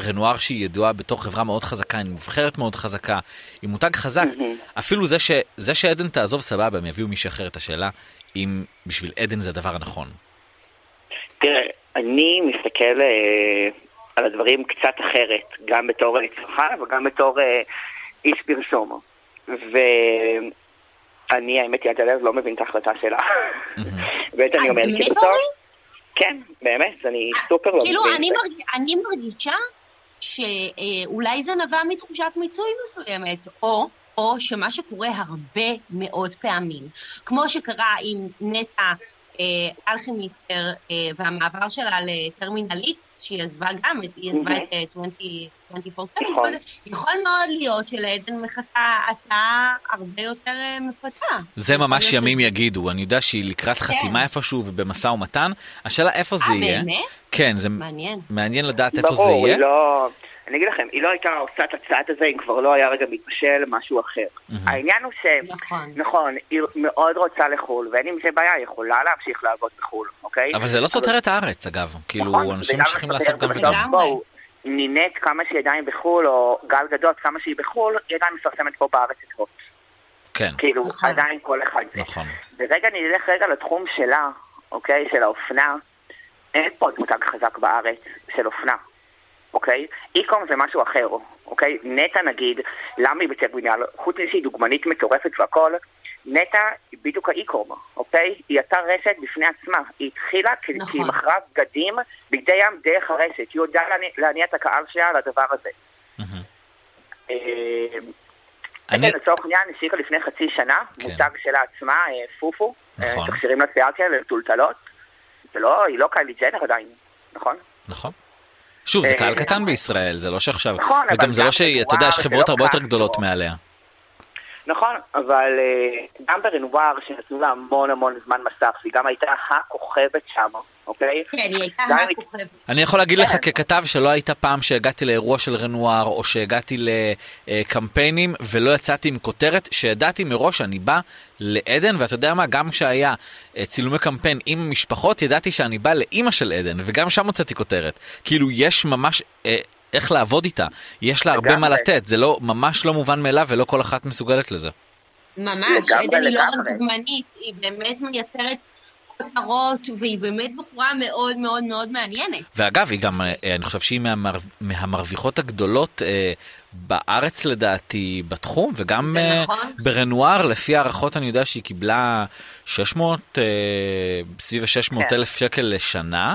רנואר שהיא ידועה בתור חברה מאוד חזקה, עם נבחרת מאוד חזקה, עם מותג חזק, אפילו זה, ש, זה שעדן תעזוב סבבה, הם יביאו מישהו אחר את השאלה, אם בשביל עדן זה הדבר הנכון. תראה, אני מסתכל אה, על הדברים קצת אחרת, גם בתור צרכן וגם בתור אה, איש פרסום. ואני, האמת היא, עד הלב לא מבין את ההחלטה שלה. באמת אני אומר, באמת, כי בסוף... כן, באמת, אני סופר לא כאילו, מבין. מרג- אני מרגישה שאולי זה נבע מתחושת מיצוי מסוימת, או... או שמה שקורה הרבה מאוד פעמים, כמו שקרה עם נטע אה, אלכימיסטר אה, והמעבר שלה לטרמינל איקס, שהיא עזבה גם, היא עזבה את אה, 20 24/7, נכון. יכול מאוד להיות שלעדן מחכה הצעה הרבה יותר אה, מפתה. זה ממש ימים יגידו, אני יודע שהיא לקראת חתימה איפשהו ובמשא ומתן, השאלה איפה זה אה, יהיה. באמת? כן, זה מעניין. מעניין לדעת איפה זה ברור, יהיה. היא לא... אני אגיד לכם, היא לא הייתה עושה את הצעד הזה אם כבר לא היה רגע מתבשל משהו אחר. העניין הוא ש... נכון. נכון, היא מאוד רוצה לחו"ל, ואין עם זה בעיה, היא יכולה להמשיך לעבוד בחו"ל, אוקיי? אבל זה לא סותר את הארץ אגב, כאילו נכון, אנשים וגם ממשיכים לעשות גם וגם. בואו, נינט כמה שהיא עדיין בחו"ל, או גל גדות כמה שהיא בחו"ל, היא עדיין מפרסמת פה בארץ את הוט. כן, כאילו, נכון. עדיין כל אחד זה. נכון. ורגע נלך רגע לתחום שלה, אוקיי? של האופנה. אין פה עוד מותג חזק בארץ של אופנה, אוקיי? אי-קום זה משהו אחר, אוקיי? נטע נגיד, למה היא בצוות בניין? חוץ מזה שהיא דוגמנית מטורפת והכל, נטע היא בדיוק האי-קום, אוקיי? היא הייתה רשת בפני עצמה. היא התחילה נכון. כי היא מכרה בגדים בגדי ים דרך הרשת. היא יודעה להניע- להניע את הקהל שלה לדבר הזה. אה, אני- כן, לצורך העניין, השיקה לפני חצי שנה, כן. מותג שלה עצמה, אה, פופו, אה, נכון. תכשירים לשיער כאלה, מטולטלות. לא, היא לא קיילי ג'נר עדיין, נכון? נכון. שוב, זה אה, קהל קטן נכון. בישראל, זה לא שעכשיו... נכון, וגם זה לא ש... אתה יודע, יש חברות הרבה יותר גדולות לא. מעליה. נכון, אבל אה, גם ברנואר, שנתנו לה המון המון זמן מסך, והיא גם הייתה הכוכבת שם, אוקיי? כן, היא הייתה הכוכבת. אני יכול להגיד לך כן. ככתב שלא הייתה פעם שהגעתי לאירוע של רנואר או שהגעתי לקמפיינים ולא יצאתי עם כותרת שידעתי מראש שאני בא לעדן ואתה יודע מה גם כשהיה אה, צילומי קמפיין עם המשפחות ידעתי שאני בא לאימא של עדן וגם שם הוצאתי כותרת כאילו יש ממש אה, איך לעבוד איתה יש לה הרבה מה. לתת זה לא ממש לא מובן מאליו ולא כל אחת מסוגלת לזה. ממש, עדן היא לא רק. דוגמנית, היא באמת מייצרת כותרות, והיא באמת בחורה מאוד מאוד מאוד מעניינת. ואגב, היא גם, אה, אני חושב שהיא מהמר... מהמרוויחות הגדולות אה, בארץ לדעתי בתחום, וגם אה, נכון. ברנואר, לפי הערכות אני יודע שהיא קיבלה 600, אה, סביב ה-600 כן. אלף שקל לשנה.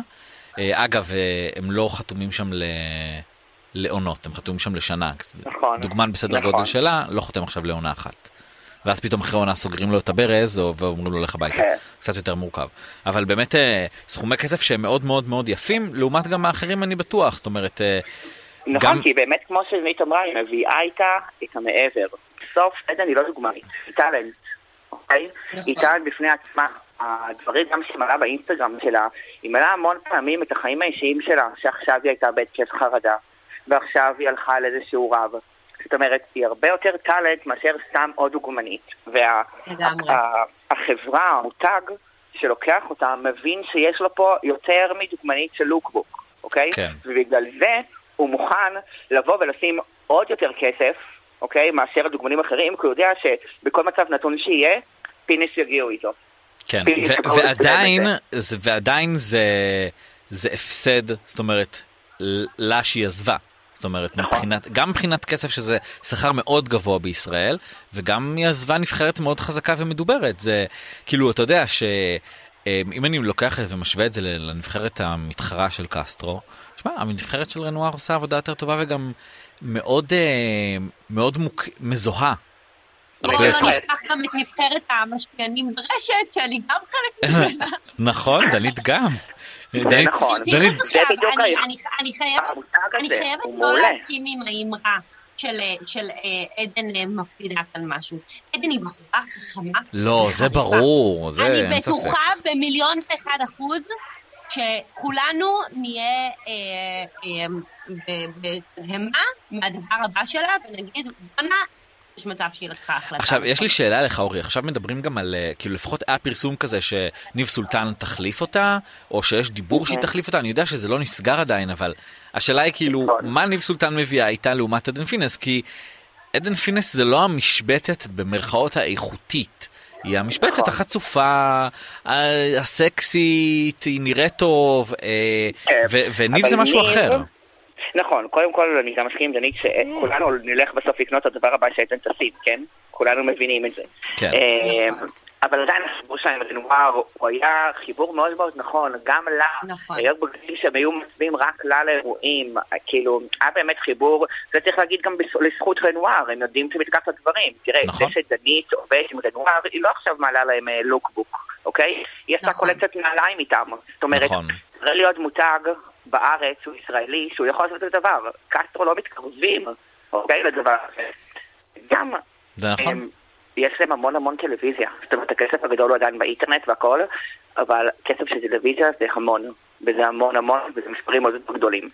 אה, אגב, אה, הם לא חתומים שם ל... לעונות, הם חתומים שם לשנה. נכון. דוגמן בסדר נכון. גודל שלה, לא חותם עכשיו לעונה אחת. ואז פתאום אחרי עונה סוגרים לו את הברז או- ואומרים לו לך הביתה. כן. קצת יותר מורכב. אבל באמת אה, סכומי כסף שהם מאוד מאוד מאוד יפים, לעומת גם האחרים אני בטוח. זאת אומרת, אה, נכון, גם- כי באמת, כמו שנית אמרה, היא מביאה איתה את המעבר. בסוף, עדן היא לא דוגמנית, היא טאלנט, אוקיי? נכון. היא טאלנט בפני עצמה. הדברים גם שהיא מראה באינסטגרם שלה, היא מראה המון פעמים את החיים האישיים שלה, שעכשיו היא הייתה בהתקף חרדה, ועכשיו היא הלכה על איזשהו רב. זאת אומרת, היא הרבה יותר טאלנט מאשר סתם עוד דוגמנית. והחברה, המותג שלוקח אותה, מבין שיש לו פה יותר מדוגמנית של לוקבוק, אוקיי? כן. ובגלל זה הוא מוכן לבוא ולשים עוד יותר כסף, אוקיי? מאשר דוגמנים אחרים, כי הוא יודע שבכל מצב נתון שיהיה, פינס יגיעו איתו. כן, ו- ועדיין, זה- ועדיין זה, זה הפסד, זאת אומרת, לה שהיא עזבה. זאת אומרת, נכון. מבחינת, גם מבחינת כסף שזה שכר מאוד גבוה בישראל, וגם היא עזבה נבחרת מאוד חזקה ומדוברת. זה כאילו, אתה יודע ש... אה, אם אני לוקח ומשווה את זה לנבחרת המתחרה של קסטרו, שמע, הנבחרת של רנואר עושה עבודה יותר טובה וגם מאוד, אה, מאוד מוק... מזוהה. בואו לא. נשכח גם את נבחרת המשפיענים ברשת, שאני גם חלק ממנה. נכון, דנית גם. דנית, נכון. דנית, זה בדיוק אני- ה- אני- אני חייבת לא. להסכים עם האמרה של, של אה, עדן אה, מפסידה כאן משהו. עדן היא בחורה חכמה. לא, זה. ברור, זה אין אני ספק. בטוחה במיליון ואחד אחוז שכולנו נהיה אה, אה, ב- בתדהמה מהדבר הבא שלה ונגיד, בואנה, יש מצב שהיא לקחה החלטה. עכשיו, יש לי שאלה לך, אורי, עכשיו מדברים גם על, אה, כאילו לפחות היה פרסום כזה שניב סולטן תחליף אותה, או שיש דיבור שהיא תחליף אותה, אני יודע שזה לא נסגר עדיין, אבל השאלה היא כאילו, נכון. מה ניב סולטן מביאה איתה לעומת עדן פינס? כי עדן פינס זה לא המשבצת במרכאות האיכותית. היא המשבצת נכון. החצופה, הסקסית, היא נראית טוב, אה, כן, וניב זה משהו ניב- אחר. נכון, קודם כל אני גם מסכים עם דנית שכולנו נלך בסוף לקנות את הדבר הבא שעדן תשים, כן? כולנו מבינים את זה. כן. אה, נכון. אבל עדיין החיבור שלהם לנוער, הוא היה חיבור מאוד מאוד נכון, גם לה. נכון. היו בגדים שהם היו מצביעים רק לה לאירועים, כאילו, היה באמת חיבור, זה צריך להגיד גם לזכות רנואר, הם יודעים תמיד לקחת את הדברים. תראה, נכון. זה שדנית עובדת עם רנואר, היא לא עכשיו מעלה להם אה, לוקבוק, אוקיי? היא עשתה נכון. קולקציית נעליים איתם. זאת אומרת, נכון. צריך להיות מותג בארץ, הוא ישראלי, שהוא יכול לעשות את הדבר. קסטרו לא מתקרבים, אוקיי, לדבר הזה. גם, זה נכון. יש להם המון המון טלוויזיה. זאת אומרת, הכסף הגדול הוא עדיין באינטרנט והכל, אבל כסף של טלוויזיה זה המון, וזה המון המון, וזה מספרים מאוד גדולים.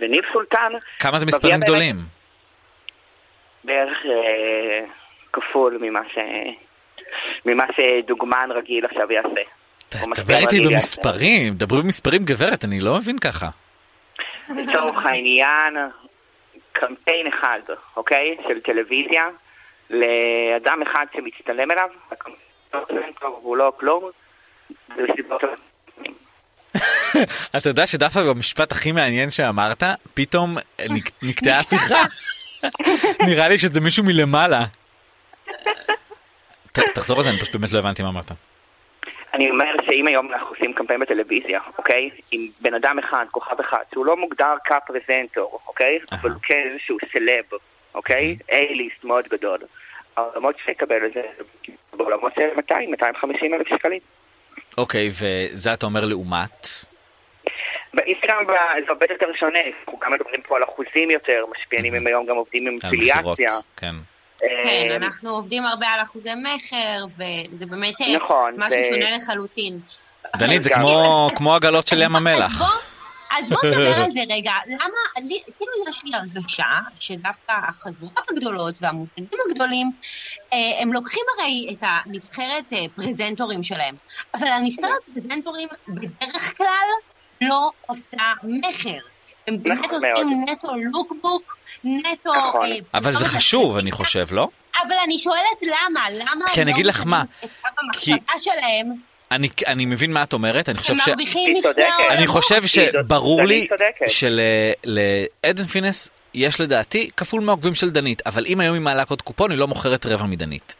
וניב סולטן, כמה זה מספרים גדולים? בערך אה, כפול ממה ש... ממה שדוגמן רגיל עכשיו יעשה. דבר איתי. במספרים, דברו במספרים גברת, אני לא מבין ככה. לצורך העניין, קמפיין אחד, אוקיי? של טלוויזיה, לאדם אחד שמצטלם אליו, והוא לא כלום. אתה יודע שדווקא במשפט הכי מעניין שאמרת, פתאום נק- נקטעה השיחה. נראה לי שזה מישהו מלמעלה. תחזור על זה, אני פשוט באמת לא הבנתי מה אמרת. אני אומר שאם היום אנחנו עושים קמפיין בטלוויזיה, אוקיי? עם בן אדם אחד, כוכב אחד, שהוא לא מוגדר כפרזנטור, אוקיי? אהה. אבל הוא כן איזשהו סלב, אוקיי? A-ליסט מאוד גדול. העולמות שיקבל את זה בעולמות של 200-250 אלף שקלים. אוקיי, וזה אתה אומר לעומת? באינסטגרם זה הרבה יותר שונה, אנחנו גם מדברים פה על אחוזים יותר, משפיענים הם היום גם עובדים עם פיליאציה. כן. כן, אה, אנחנו עובדים הרבה על אחוזי מכר, וזה באמת אה, נכון, משהו זה- שונה לחלוטין. דנית, זה גם- כמו- אז- כמו עגלות של ים המלח. אז בוא- אז בוא נדבר על זה רגע. למה, לי, כאילו יש לי הרגשה שדווקא החברות הגדולות והמותגים הגדולים, אה, הם לוקחים הרי את הנבחרת פרזנטורים שלהם, אבל הנבחרת פרזנטורים בדרך כלל לא עושה מכר. הם באמת עושים. נטו לוקבוק, נטו... נכון. אה, אבל זה פרסומת חשוב. אני חושב, לא? אבל אני שואלת למה, למה כי הם אני לא אגיד לך מה, מקדמים את קו המחשבה שלהם, אני, אני מבין מה את אומרת, אני חושב הם ש... מרוויחים היא משני. העולמות. אני חושב שברור לי. שלעדן פינס יש לדעתי כפול מהעוקבים של דנית, אבל אם היום היא מעלה קוד קופון היא לא מוכרת רבע מדנית.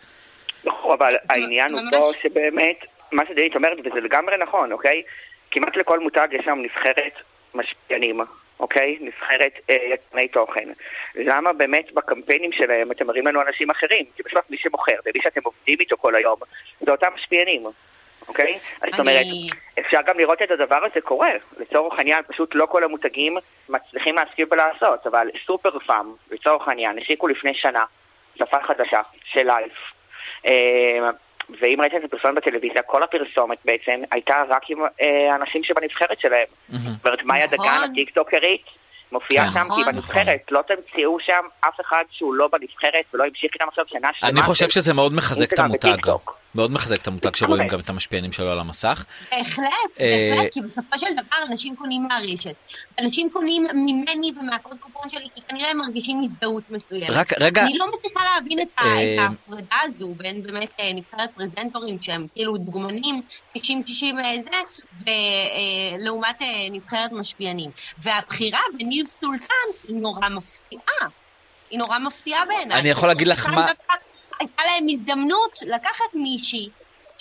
נכון, אבל זה העניין הוא פה שבאמת, מה שדנית אומרת, וזה לגמרי נכון, אוקיי? כמעט לכל מותג יש שם נבחרת משפיענים, אוקיי? נבחרת אה, יצרני תוכן. למה באמת בקמפיינים שלהם אתם מראים לנו אנשים אחרים? כי בסוף מי שמוכר ומי שאתם עובדים איתו כל היום, זה אותם משפיענים, אוקיי? אז זאת אומרת, אני... אפשר גם לראות את הדבר הזה קורה. לצורך העניין, פשוט לא כל המותגים מצליחים להשכיל ולעשות, אבל סופר פאם, לצורך העניין, השיקו לפני שנה שפה חדשה של לייף. ואם ראית את הפרסומת בטלוויזיה, כל הפרסומת בעצם הייתה רק עם אה, האנשים שבנבחרת שלהם. זאת אומרת, מאיה נכון. דגן, הטיקטוקרית, מופיעה כן. שם כי היא נכון. בנבחרת. לא תמצאו שם אף אחד שהוא לא בנבחרת ולא המשיך איתם עכשיו שנה שלמה. אני חושב שזה מאוד מחזק את המותג. מאוד מחזק את המותג שרואים גם את המשפיענים שלו על המסך. בהחלט, אה, בהחלט, כי בסופו של דבר אנשים קונים מהרשת. אנשים קונים ממני ומהקוד קופון שלי, כי כנראה הם מרגישים הזדהות מסוימת. רק רגע, אני לא מצליחה להבין את, אה, ההפרדה הזו בין באמת אה, נבחרת פרזנטורים שהם כאילו דוגמנים 90-90 זה, ולעומת נבחרת משפיענים. והבחירה בניב סולטן היא נורא מפתיעה. היא נורא מפתיעה בעיניי. אני יכול להגיד לך מה- דווקא הייתה להם הזדמנות לקחת מישהי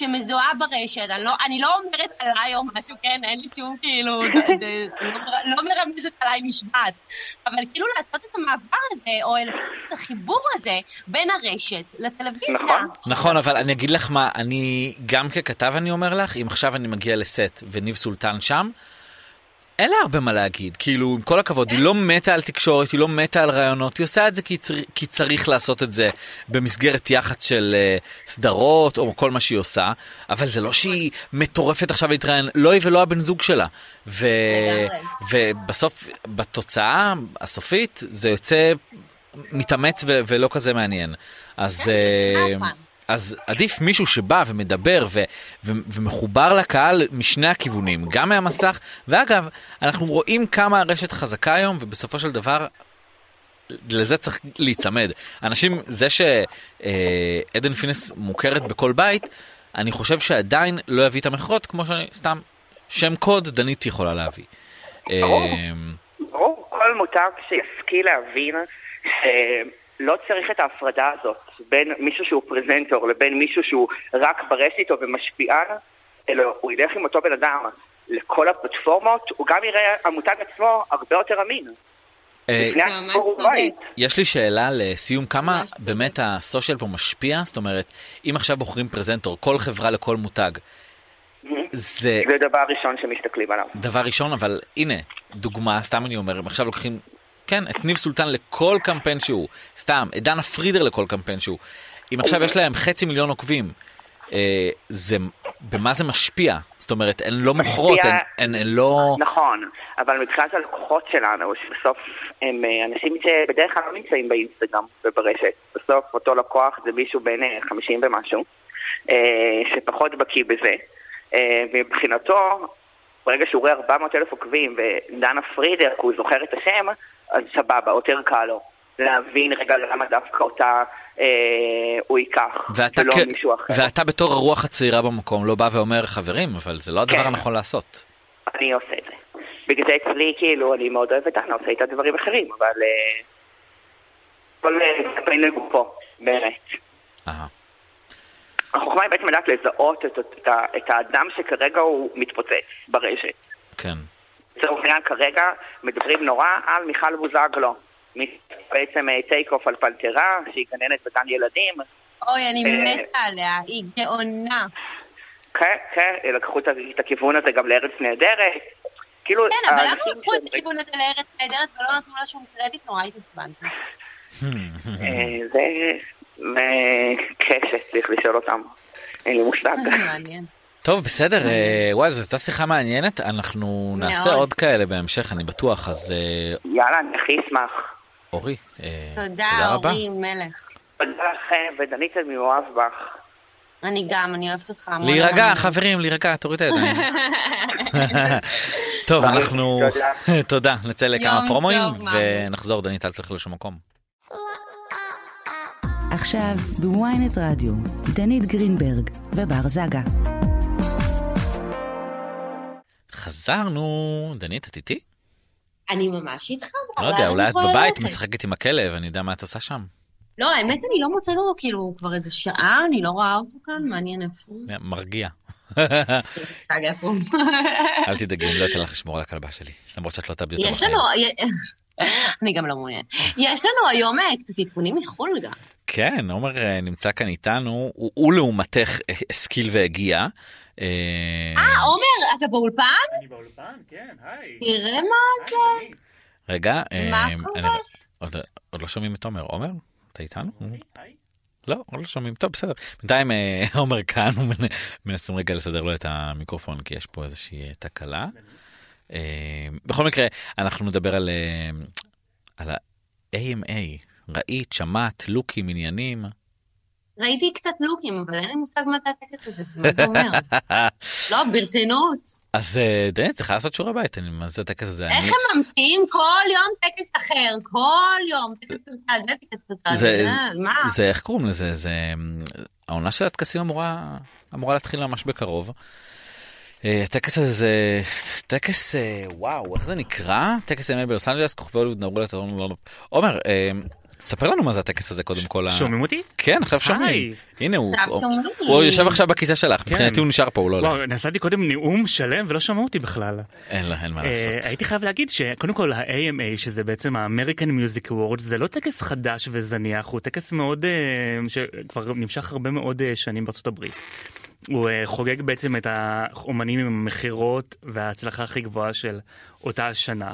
שמזוהה ברשת, אני לא, אני לא אומרת עליי או משהו, כן, אין לי שום כאילו, ד- ד- לא, לא מרמשת עליי משפט, אבל כאילו לעשות את המעבר הזה, או את החיבור הזה בין הרשת לטלוויזיה. נכון. נכון, אבל אני אגיד לך מה, אני גם ככתב אני אומר לך, אם עכשיו אני מגיע לסט וניב סולטן שם, אין לה הרבה מה להגיד, כאילו עם כל הכבוד, היא לא מתה על תקשורת, היא לא מתה על רעיונות, היא עושה את זה כי, צר... כי צריך לעשות את זה במסגרת יח"צ של uh, סדרות או כל מה שהיא עושה, אבל זה לא שהיא מטורפת עכשיו להתראיין, לא היא ולא הבן זוג שלה. ו... ובסוף, בתוצאה הסופית, זה יוצא מתאמץ ו... ולא כזה מעניין. אז... אה. אז עדיף מישהו שבא ומדבר ו- ו- ומחובר לקהל משני הכיוונים, גם מהמסך, ואגב, אנחנו רואים כמה הרשת חזקה היום, ובסופו של דבר, לזה צריך להיצמד. אנשים, זה שעדן פינס מוכרת בכל בית, אני חושב שעדיין לא יביא את המכירות, כמו שאני, סתם, שם קוד דנית יכולה להביא. ברור. אמ, ברור, כל מותג שישכיל להבין שלא צריך את ההפרדה הזאת בין מישהו שהוא פרזנטור לבין מישהו שהוא רק ברשת איתו ומשפיען, אלא הוא ילך עם אותו בן אדם לכל הפלטפורמות, הוא גם יראה המותג עצמו הרבה יותר אמין. אה. יש לי שאלה לסיום, כמה. באמת הסושיאל פה משפיע? זאת אומרת, אם עכשיו בוחרים פרזנטור, כל חברה לכל מותג, זה זה דבר ראשון שמסתכלים עליו. דבר ראשון, אבל הנה, דוגמה, סתם אני אומר, אם עכשיו לוקחים, כן, את ניב סולטן לכל קמפיין שהוא, סתם, את דנה פרידר לכל קמפיין שהוא, אם עכשיו יש להם חצי מיליון עוקבים, אה, זה, במה זה משפיע? זאת אומרת, הן לא מוכרות, הן, הן, הן לא... נכון, אבל מבחינת הלקוחות שלנו, שבסוף הם אה, אנשים שבדרך כלל לא נמצאים באינסטגרם וברשת. בסוף אותו לקוח זה מישהו אה, 50 ומשהו, אה, שפחות בקיא בזה. אה, ומבחינתו, ברגע שהוא רואה 400 אלף עוקבים ודנה פרידר, כי הוא זוכר את השם, אז סבבה, יותר קל לו להבין רגע למה דווקא אותה אה, הוא ייקח, ואתה, ולא כ... מישהו אחר. ואתה בתור הרוח הצעירה במקום לא בא ואומר חברים אבל זה לא הדבר כן. הנכון לעשות. אני עושה את זה. בגלל זה אצלי, כאילו, אני מאוד אוהב את דנה, עושה איתה דברים אחרים, אבל... אה, כל כלפי לגופו, באמת. אהה. החוכמה היא בעצם לדעת לזהות את, את, את האדם שכרגע הוא מתפוצץ ברשת. כן. לצורך העניין כרגע מדברים נורא על מיכל בוזגלו. בעצם טייק אוף על פלטרה, שהיא גננת בגן ילדים. אוי, אני אה, מתה עליה, היא גאונה. כן, כן, לקחו את, הכיוון הזה גם לארץ נהדרת. כאילו, כן, אבל למה לקחו את הכיוון הזה לארץ נהדרת ולא נתנו לה שום קרדיט? נורא התעצבנתי. אה, זה... קשת, צריך לשאול אותם. אין לי מושג. מעניין. טוב בסדר אה, וואי זו הייתה שיחה מעניינת אנחנו נעשה. עוד כאלה בהמשך אני בטוח אז אה, יאללה, אני הכי אשמח. אורי אה, תודה, רבה. אורי מלך. תודה לכם, ודנית אני מאוהב בך. אני גם, אני אוהבת אותך המון. להירגע. חברים להירגע תוריד את הידיים. טוב אנחנו תודה. תודה נצא לכמה פרומואים. ונחזור דנית אל תלך לשום מקום. עכשיו בוויינט רדיו, דנית גרינברג ובר זגה. חזרנו דנית את איתי? אני ממש איתך. לא יודע אולי את בבית. משחקת עם הכלב אני יודע מה את עושה שם. לא, האמת אני לא מוצאת אותו, כאילו, כבר איזה שעה, אני לא רואה אותו כאן, מעניין איפה הוא. מרגיע. אל תדאגי אני לא אתן לך לשמור על הכלבה שלי למרות שאת לא תאבדי אותה. יש בחיים. לנו... אני גם לא מעוניין. יש לנו היום אה, קצת עדכונים מחו"ל גם. כן, עומר אה, נמצא כאן איתנו, הוא, הוא לעומתך אה, השכיל והגיע. אה, עומר, אתה באולפן? אני באולפן, כן, היי. תראה מה זה. רגע, מה קורה? עוד, עוד לא שומעים את עומר. עומר, אתה איתנו? היי. לא, עוד לא שומעים. טוב, בסדר. בינתיים עומר כאן, הוא מנ- מנסים רגע לסדר לו את המיקרופון, כי יש פה איזושהי תקלה. בכל מקרה, אנחנו נדבר על, אה, על ה-AMA. ראית, שמעת, לוקים, עניינים. ראיתי קצת לוקים, אבל אין לי מושג מה זה הטקס הזה, מה זה אומר. לא, ברצינות. אז אה, דנית צריכה לעשות שיעורי בית, אני- מה זה הטקס הזה? איך הם ממציאים כל יום טקס אחר, כל יום, טקס פרסה, זה טקס זה, מה? זה איך קוראים לזה זה אמ, העונה של הטקסים אמורה להתחיל ממש בקרוב. אה, הטקס הזה זה טקס אה, וואו איך זה נקרא טקס ימי בלוס אנג'לס כוכבי הוליווד נהרו לטרון עומר אה, ספר לנו מה זה הטקס הזה קודם כל. שומעים אותי? כן עכשיו שומעים. הנה הוא יושב עכשיו בכיסא שלך כן. מבחינתי הוא נשאר פה הוא לא הולך נשאתי קודם נאום שלם ולא שמעו אותי בכלל. אין לה- אין מה אה, לעשות. הייתי חייב להגיד שקודם כל ה-AMA שזה בעצם ה-American Music Awards זה לא טקס חדש וזניח הוא טקס מאוד אה, שכבר נמשך הרבה מאוד אה, שנים בארצות הברית. הוא אה, חוגג בעצם את האומנים עם המכירות וההצלחה הכי גבוהה של אותה השנה.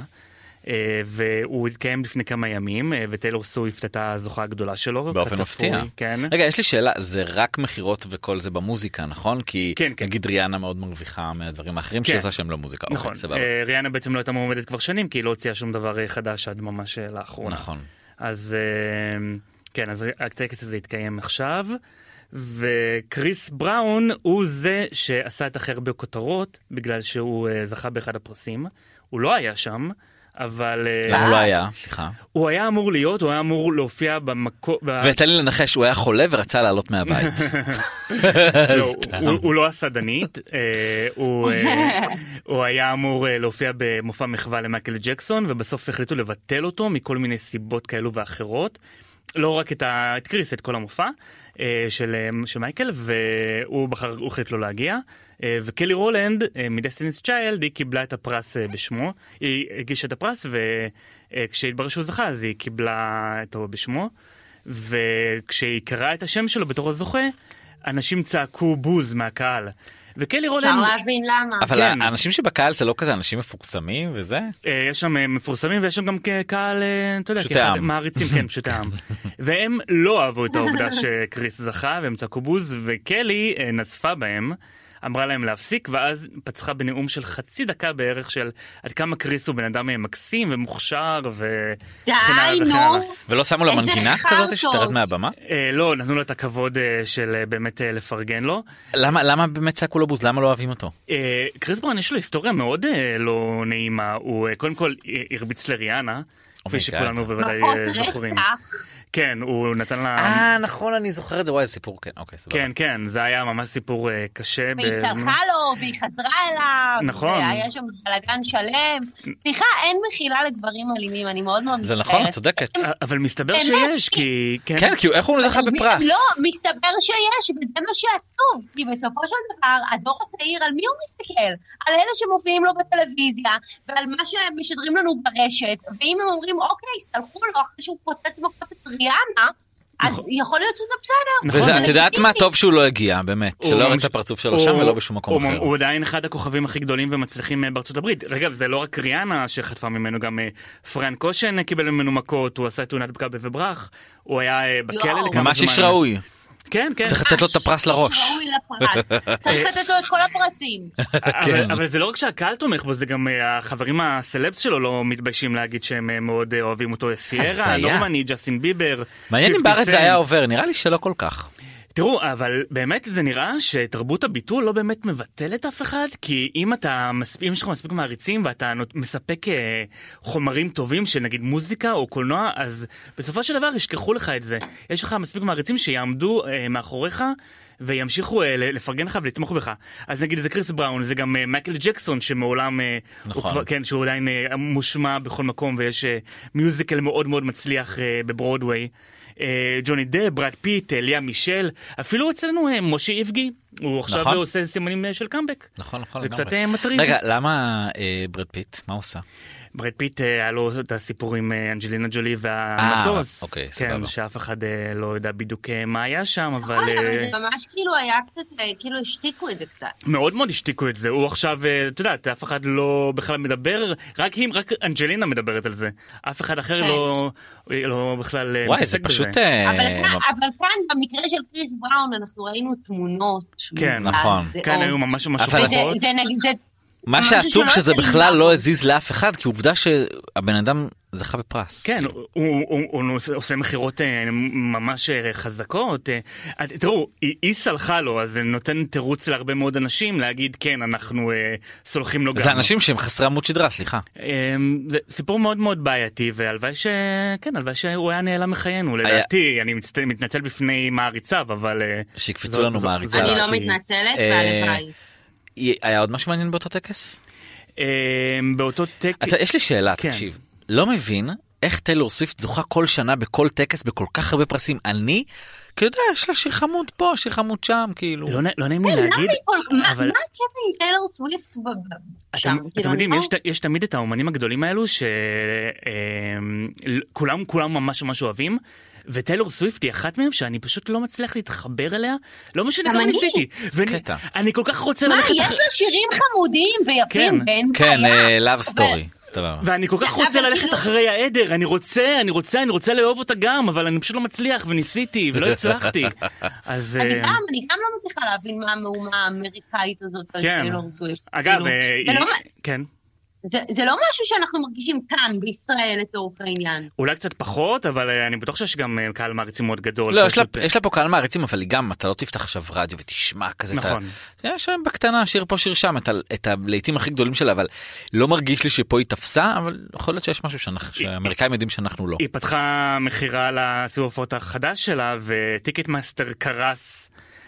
אה, והוא התקיים לפני כמה ימים אה, וטיילור סוויפט הייתה הזוכה הגדולה שלו. באופן כצפוי, מפתיע. כן. רגע יש לי שאלה זה רק מכירות וכל זה במוזיקה נכון כי כן, כן. נגיד ריאנה מאוד מרוויחה מהדברים האחרים כן. עושה שהם לא מוזיקה נכון, אוקיי, סבבה. ריאנה בעצם לא הייתה מועמדת כבר שנים כי היא לא הוציאה שום דבר חדש עד ממש לאחרונה. נכון. אז כן, אז הטקס הזה יתקיים עכשיו, וקריס בראון הוא זה שעשה את הכי הרבה כותרות בגלל שהוא אה, זכה באחד הפרסים. הוא לא היה שם, אבל אה, למה הוא לא היה? סליחה. הוא היה אמור להיות, הוא היה אמור להופיע במקום... ותן לי לנחש הוא היה חולה ורצה לעלות מהבית. לא. הוא, לא עשה דנית, אה, הוא, היה אמור להופיע במופע מחווה למייקל ג'קסון ובסוף החליטו לבטל אותו מכל מיני סיבות כאלו ואחרות. לא רק את, ה... את קריס, את כל המופע אה, של, אה, של מייקל והוא בחר, הוא החליט לא להגיע. אה, וקלי רולנד מדסטיניס צ'יילד היא קיבלה את הפרס בשמו, היא הגישה את הפרס וכשהתברר שהוא זכה אז היא קיבלה אותו בשמו. וכשהיא קראה את השם שלו בתור הזוכה, אנשים צעקו בוז מהקהל. וקלי רולנד, אפשר להבין למה. אבל כן. האנשים שבקהל זה לא כזה אנשים מפורסמים וזה? אה, יש שם אה, מפורסמים ויש שם גם קהל, אה, אתה יודע, עם. מעריצים, כן, פשוטי עם. והם לא אהבו את העובדה שקריס זכה והם צעקו בוז, וקלי נזפה בהם אמרה להם להפסיק, ואז פצחה בנאום של חצי דקה בערך של עד כמה קריס הוא בן אדם אה, מקסים ומוכשר וכן די, נו. ולא שמו לו איזה מנגינה. כזאת שתרד מהבמה? אה, לא, נתנו לו את הכבוד אה, של אה, באמת אה, לפרגן לו. למה למה באמת צעקו לו בוז למה לא אוהבים אותו? אה, קריס בראון יש לו היסטוריה מאוד אה, לא נעימה, הוא אה, קודם כל אה, הרביץ לריאנה, כפי. שכולנו בוודאי מכות אה, זוכרים. כן, הוא נתן לה... אה נכון אני זוכר את זה וואי איזה סיפור כן אוקיי סבבה. כן, כן, זה היה ממש סיפור אה, קשה. והיא סלחה לו, והיא חזרה אליו. נכון. והיה שם בלאגן שלם. סליחה, אין מחילה לגברים אלימים, אני מאוד מאוד זה מצטערת. נכון את צודקת. אה, אבל מסתבר? שיש, כי... כן כי איך הוא זכה בפרס? לא, מסתבר שיש, וזה מה שעצוב, כי בסופו של דבר, הדור הצעיר, על מי הוא מסתכל? על אלה שמופיעים לו בטלוויזיה, ועל מה שהם משדרים לנו ברשת, ואם הם אומרים, אוקיי, סלחו לו אחרי שהוא פוצץ מכות את ריאנה, אז יכול להיות שזה בסדר. נכון. וזה את יודעת מה. טוב שהוא לא הגיע באמת שלא יראה את הפרצוף שלו שם ולא בשום מקום אחר. הוא עדיין אחד הכוכבים הכי גדולים ומצליחים אה, בארצות הברית. רגע, זה לא רק ריאנה שחטפה ממנו, גם אה, פרנק קושן קיבל ממנו מכות, הוא עשה תאונת פגע וברח, הוא היה אה, בכלא. לכמה ממש איש זמן. ראוי. כן, כן. צריך לתת לו את הפרס לראש. ראוי לפרס. צריך לתת לו את כל הפרסים. כן. אבל, זה לא רק שהקהל תומך בו, זה גם אה, החברים הסלבס שלו לא מתביישים להגיד שהם אה, מאוד אה, אוהבים אותו. סיירה. נורמני, ג'סטין ביבר. מעניין אם 50 בארץ זה. היה עובר נראה לי שלא כל כך. תראו, אבל באמת זה נראה שתרבות הביטול לא באמת מבטלת אף אחד, כי אם אתה, אם יש לך מספיק מעריצים ואתה מספק אה, חומרים טובים של נגיד מוזיקה או קולנוע, אז בסופו של דבר ישכחו לך את זה. יש לך מספיק מעריצים שיעמדו אה, מאחוריך. וימשיכו אה, לפרגן לך ולתמוך בך. אז נגיד זה קריס בראון, זה גם אה, מייקל ג'קסון שמעולם, אה, נכון. כבר, כן, שהוא עדיין מושמע בכל מקום ויש musical מאוד מאוד מצליח בברודוויי. ג'וני דפ, ברד פיט, ליה מישל, אפילו אצלנו משה איבגי, הוא עכשיו נכון. עושה סימנים של קאמבק. נכון נכון זה לגמרי. קצת אה, מטריד. רגע למה אה, ברד פיט מה הוא עושה? ברד פיט אה, היה לו את הסיפור עם אה, אנג'לינה ג'ולי והמטוס. אוקיי, כן, סבבה. שאף אחד אה, לא יודע בדיוק אה, מה היה שם, אבל... נכון, אבל אה, זה ממש כאילו היה קצת, אה, כאילו השתיקו את זה קצת. מאוד מאוד השתיקו את זה, הוא עכשיו, אה, את יודעת, אף אחד לא בכלל מדבר, רק היא, רק אנג'לינה מדברת על זה. אף אחד אחר כן. לא, לא בכלל אה, וואי זה. פשוט אה, אבל כאן- אבל כאן, במקרה של קריס בראון, אנחנו ראינו תמונות. כן, נכון. כן, היו ממש ממש אף מה שעצוב שזה בכלל לא. הזיז לאף אחד כי עובדה שהבן אדם זכה בפרס. כן, הוא, הוא, הוא, הוא עושה- מכירות אה, ממש אה, חזקות. אה. תראו, היא, סלחה לו, אז זה נותן תירוץ להרבה מאוד אנשים להגיד, כן, אנחנו סולחים לו גם. זה אנשים שהם חסרי עמוד שדרה סליחה. אה, זה סיפור מאוד מאוד בעייתי, והלוואי ש... כן, הלוואי שהוא היה נעלם מחיינו. היה- לדעתי, אני. מתנצל בפני מעריציו, אבל... שיקפצו לנו מעריציו. אני לא. מתנצלת, והלוואי. היה עוד משהו מעניין באותו טקס? אה, באותו טק... אתה, יש לי שאלה, כן. תקשיב. לא מבין איך טיילור סוויפט זוכה כל שנה בכל טקס בכל כך הרבה פרסים. אני, כי אתה יודע, יש לה שיר חמוד פה, שיר חמוד שם, כאילו. לא, לא נעים לי להגיד, היא כל... מה אבל- מה הקטע עם טיילור סוויפט שם? אתם, כאילו, יודעים, לא- יש, תמיד את האומנים הגדולים האלו שכולם כולם ממש ממש אוהבים. וטיילור סוויפט היא אחת מהם שאני פשוט לא מצליח להתחבר אליה לא משנה כמה אני. ניסיתי ואני קטע. אני כל כך רוצה מה, ללכת יש לה שירים חמודים ויפים, כן, ואין כן, בעיה. Love Story. סבבה. ואני כל כך רוצה אבל ללכת כאילו- אחרי העדר אני רוצה אני רוצה אני רוצה לאהוב אותה גם אבל אני פשוט לא מצליח וניסיתי ולא הצלחתי אז אני אה, גם, אני גם לא מצליחה להבין מה המהומה האמריקאית הזאת כן. אגב כאילו, אה, לא- כן זה זה לא משהו שאנחנו מרגישים כאן, בישראל, לצורך העניין. אולי קצת פחות אבל אה, אני בטוח שיש גם אה, קהל מעריצים מאוד גדול לא, יש לה- פשוט, אה, יש לה פה קהל מעריצים, אבל היא גם, אתה לא תפתח עכשיו רדיו ותשמע כזה. נכון יש להם בקטנה שיר פה שיר שם את הלהיטים הכי גדולים שלה אבל לא מרגיש לי שפה היא תפסה אבל יכול להיות שיש משהו שאנחנו- שהאמריקאים יודעים שאנחנו לא. היא פתחה מכירה לסיבוב החדש שלה וטיקט מאסטר קרס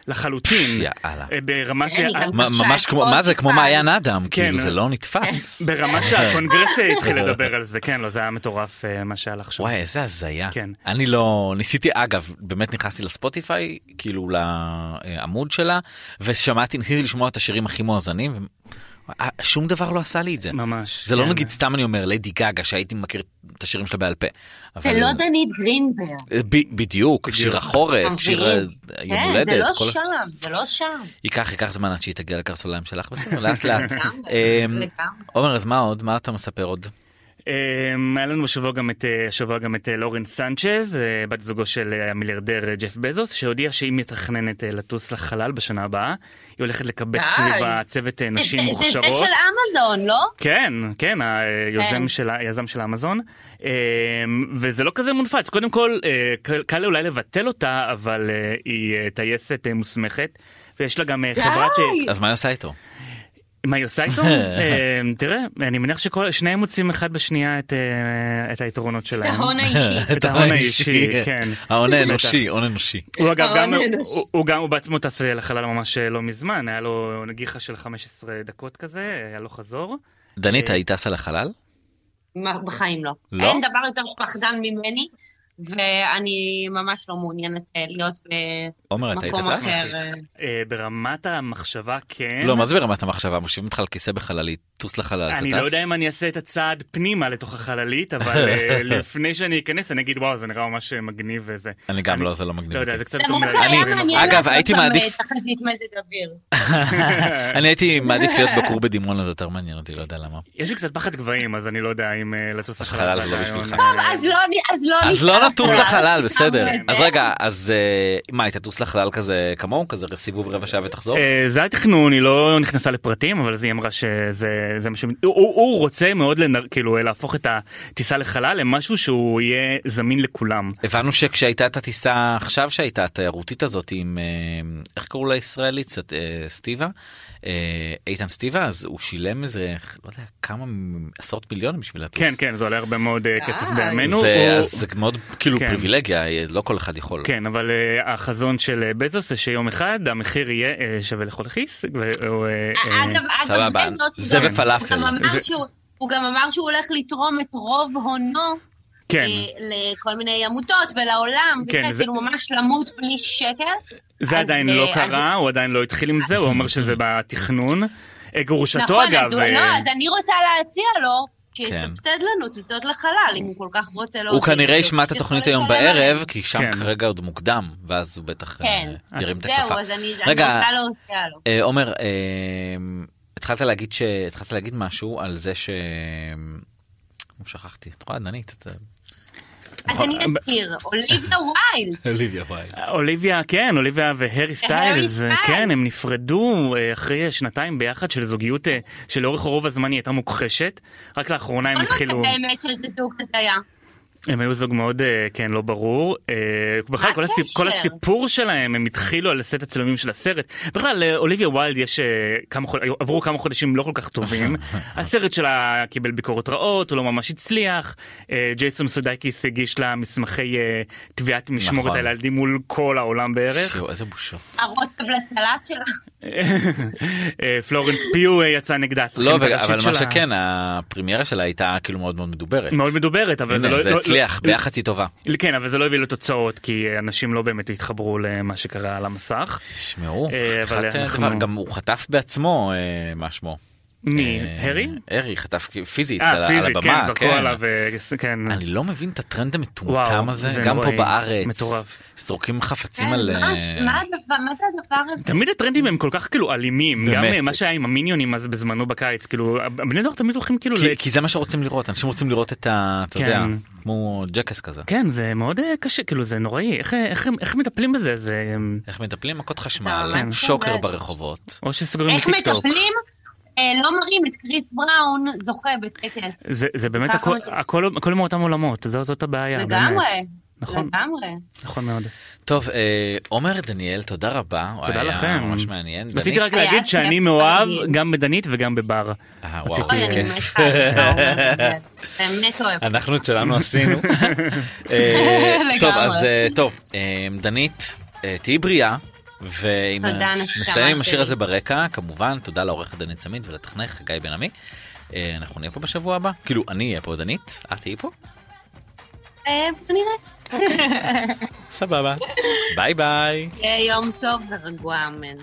לחלוטין יאללה. אה, ברמה ש... ממש כמו מה זה כמו מעיין אדם כן. כאילו זה לא נתפס. ברמה שהקונגרס התחיל לדבר על זה כן לא זה היה מטורף אה, מה שהיה לך שם. וואי איזה הזיה כן. אני לא ניסיתי אגב באמת נכנסתי לספוטיפיי כאילו לעמוד שלה ושמעתי ניסיתי לשמוע את השירים הכי מואזנים. אה, שום דבר לא עשה לי את זה. ממש. זה לא כן. נגיד סתם אני אומר ליידי גגה שהייתי מכיר את השירים שלה בעל פה. זה לא דנית גרינברג. ב- בדיוק שיר החורף שיר? היום כן, הולדת. זה לא שם, זה לא שם. ייקח ייקח זמן עד שהיא תגיע לקרסוליים שלך בסדר לאט לאט. לגמרי. עומר אז מה עוד מה אתה מספר עוד? אמ, היה לנו השבוע גם את, אה, השבוע גם את אה, לורן סנצ'ז, אה, בת זוגו של המיליארדר ג'ף בזוס, שהודיעה שהיא מתכננת לטוס לחלל בשנה הבאה. היא הולכת לקבץ די. סביבה צוות אה, זה- נשים זה- זה מוכשרות. זה של אמזון, לא? כן, כן, היוזם כן. של, היזם של האמזון. אמ, וזה לא כזה מונפץ. קודם כל, קל- אולי לבטל אותה, אבל היא טייסת מוסמכת, ויש לה גם! חברת... אז מה היא עושה איתו? מה היא עושה איתו? אה, תראה, אני מניח ששניהם מוצאים אחד בשנייה את, אה, את היתרונות את שלהם. ההון האישי. את ההון האישי, כן. ההון. האנושי, הון אנושי. הוא אגב גם, הוא, גם, הוא בעצמו טס לחלל ממש אה, לא מזמן, היה לו נגיחה של 15 דקות כזה, היה לו חזור. דנית, היית טסה לחלל? בחיים לא. לא? אין דבר יותר פחדן ממני, ואני ממש לא מעוניינת אה, להיות עומר, אתה היית במקום? אחר. אה. אה, ברמת המחשבה כן. לא, מה זה ברמת המחשבה? מושיבים אותך על כיסא בחללית, טוס לחלל, אני? לא יודע אם אני אעשה את הצעד פנימה לתוך החללית, אבל לפני שאני אכנס אני אגיד וואו זה נראה ממש מגניב וזה. אני גם לא, זה לא מגניב לא יודע. זה קצת... דומה לדברים מעניין אגב, לעשות הייתי שם מעדיף- תחזית מזג אוויר. אני הייתי מעדיף להיות בכור בדימונה, זה יותר מעניין אותי, לא יודע למה. יש לי קצת פחד גבהים אז אני לא יודע אם לטוס אז לחלל חלל זה לא בשבילך. אה, אז לא נטוס לחלל. בסדר. אז. רגע, אז אה, מה, היית טוס לחלל כזה כמוהו? כזה סיבוב רבע שעה ותחזור? אה, זה התכנון היא לא נכנסה לפרטים אבל אז היא אמרה שזה זה מה ש... הוא- רוצה מאוד כאילו להפוך את הטיסה לחלל למשהו שהוא יהיה זמין לכולם. הבנו שכשהייתה את הטיסה עכשיו שהייתה התיירותית הזאת עם אה, איך קראו לה ישראלית סטיבה איתן סטיבה אז הוא שילם איזה לא יודע כמה עשרות מיליונים בשביל לטוס. כן כן זה עולה הרבה מאוד כסף. בימינו. זה, הוא- אז זה מאוד כאילו כן. פריבילגיה אה, לא כל אחד יכול. כן אבל אה, החזון של אה, בזוס זה שיום אחד המחיר יהיה אה, שווה לכל כיס. אה, אגב, בזוס, זה גם- ופלאפל. הוא גם אמר שהוא- הוא גם אמר שהוא הולך לתרום את רוב הונו כן לכל מיני עמותות ולעולם, כן, וזה זה- כאילו ממש למות בלי שקל. זה אז, עדיין אה, לא אז- קרה הוא עדיין לא התחיל עם זה הוא אומר שזה בתכנון. גרושתו נכון, אגב. אז, הוא, אה, לא, אז אני רוצה להציע לו. שיסבסד לנו טיסות לחלל, אם הוא כל כך רוצה להוזיל. הוא כנראה ישמע את התוכנית היום. בערב כי שם כן. כרגע עוד מוקדם ואז הוא בטח אה, כן, ירים את הכפפה. זהו, אז אני. רוצה להציע לו. אה, עומר, אה, התחלת להגיד ש... התחלת להגיד משהו על זה ש... שכחתי, את רואה, דנית. אז אני אזכיר, אוליביה ויילד. אוליביה וואי. אוליביה כן אוליביה והרי סטיילס סטיילס. כן הם נפרדו אה, אחרי שנתיים ביחד של זוגיות אה, שלאורך רוב הזמן היא הייתה מוכחשת רק לאחרונה הם התחילו יודעת באמת שזה זוג כזה היה. הם היו זוג מאוד אה, כן לא ברור אה, בכלל כל, הסיפ, כל? הסיפור שלהם הם התחילו על סט הצילומים של הסרט בכלל לאוליביה ויילד יש אה, כמה. עברו כמה חודשים לא כל כך טובים הסרט שלה קיבל ביקורות רעות הוא לא ממש הצליח אה, ג'ייסון סודייקיס הגיש לה מסמכי אה, תביעת משמורת נכון. על הילדים מול כל העולם בערך. שיו, איזה בושות. הרוטב לסלט שלה. אה, פלורנס פיו אה, יצא נגדה. לא, אבל מה. שכן, הפרימיירה שלה הייתה כאילו מאוד מאוד מדוברת. מאוד מדוברת אבל זה לא זה לא- הצליח, ביחס היא טובה. כן אבל זה לא הביא לתוצאות כי אנשים לא באמת התחברו למה שקרה על המסך. תשמעו, אה, אבל חתיכת אנחנו- גם הוא חטף בעצמו, אה, מה שמו? מי? אה, הרי? הרי חטף פיזית על אה על פיזית כן הבמה, כן. עליו אה, כן. אני לא מבין את הטרנד המטומטם הזה, זה גם פה בארץ. מטורף. זורקים חפצים כן, על... מה- אה, זה הדבר הזה? תמיד הטרנדים הם כל כך כאילו אלימים גם. אה, מה שהיה עם המיניונים אז בזמנו בקיץ כאילו הבני נוער תמיד הולכים כאילו כי, זה מה שרוצים לראות, אנשים רוצים לראות את ה... אתה כן. יודע, כמו ג'קס כזה. כן זה מאוד אה, קשה כאילו זה נוראי איך איך איך מטפלים בזה זה אה, איך מטפלים? מכות חשמל, ממש שוקר. ברחובות. או שסוגרים איך בטיקטוק. מטפלים? אה, לא מראים את קריס בראון זוכה בטקס. זה, זה באמת הכל, זה- הכל, הכל מאותם עולמות, זו, זאת הבעיה. לגמרי, באמת. נכון, לגמרי. נכון מאוד. טוב, אה, עומר דניאל, תודה רבה. תודה היה לכם. ממש מעניין. רציתי? רק להגיד שאני מאוהב. גם בדנית וגם בבר. אה, וואו, אוי, אני. מתה עליך, באמת אוהבת. אנחנו את שלנו עשינו. אה, טוב. אז טוב, דנית, תהיי בריאה. ואם נסיים עם השיר. הזה ברקע, כמובן, תודה לעורכת דנית צמית ולטכנך גיא בן עמי. אה, אנחנו נהיה פה בשבוע הבא, כאילו אני אהיה פה דנית, את תהיי פה? אה, נראה. סבבה. ביי ביי. יום טוב ורגוע, אמן.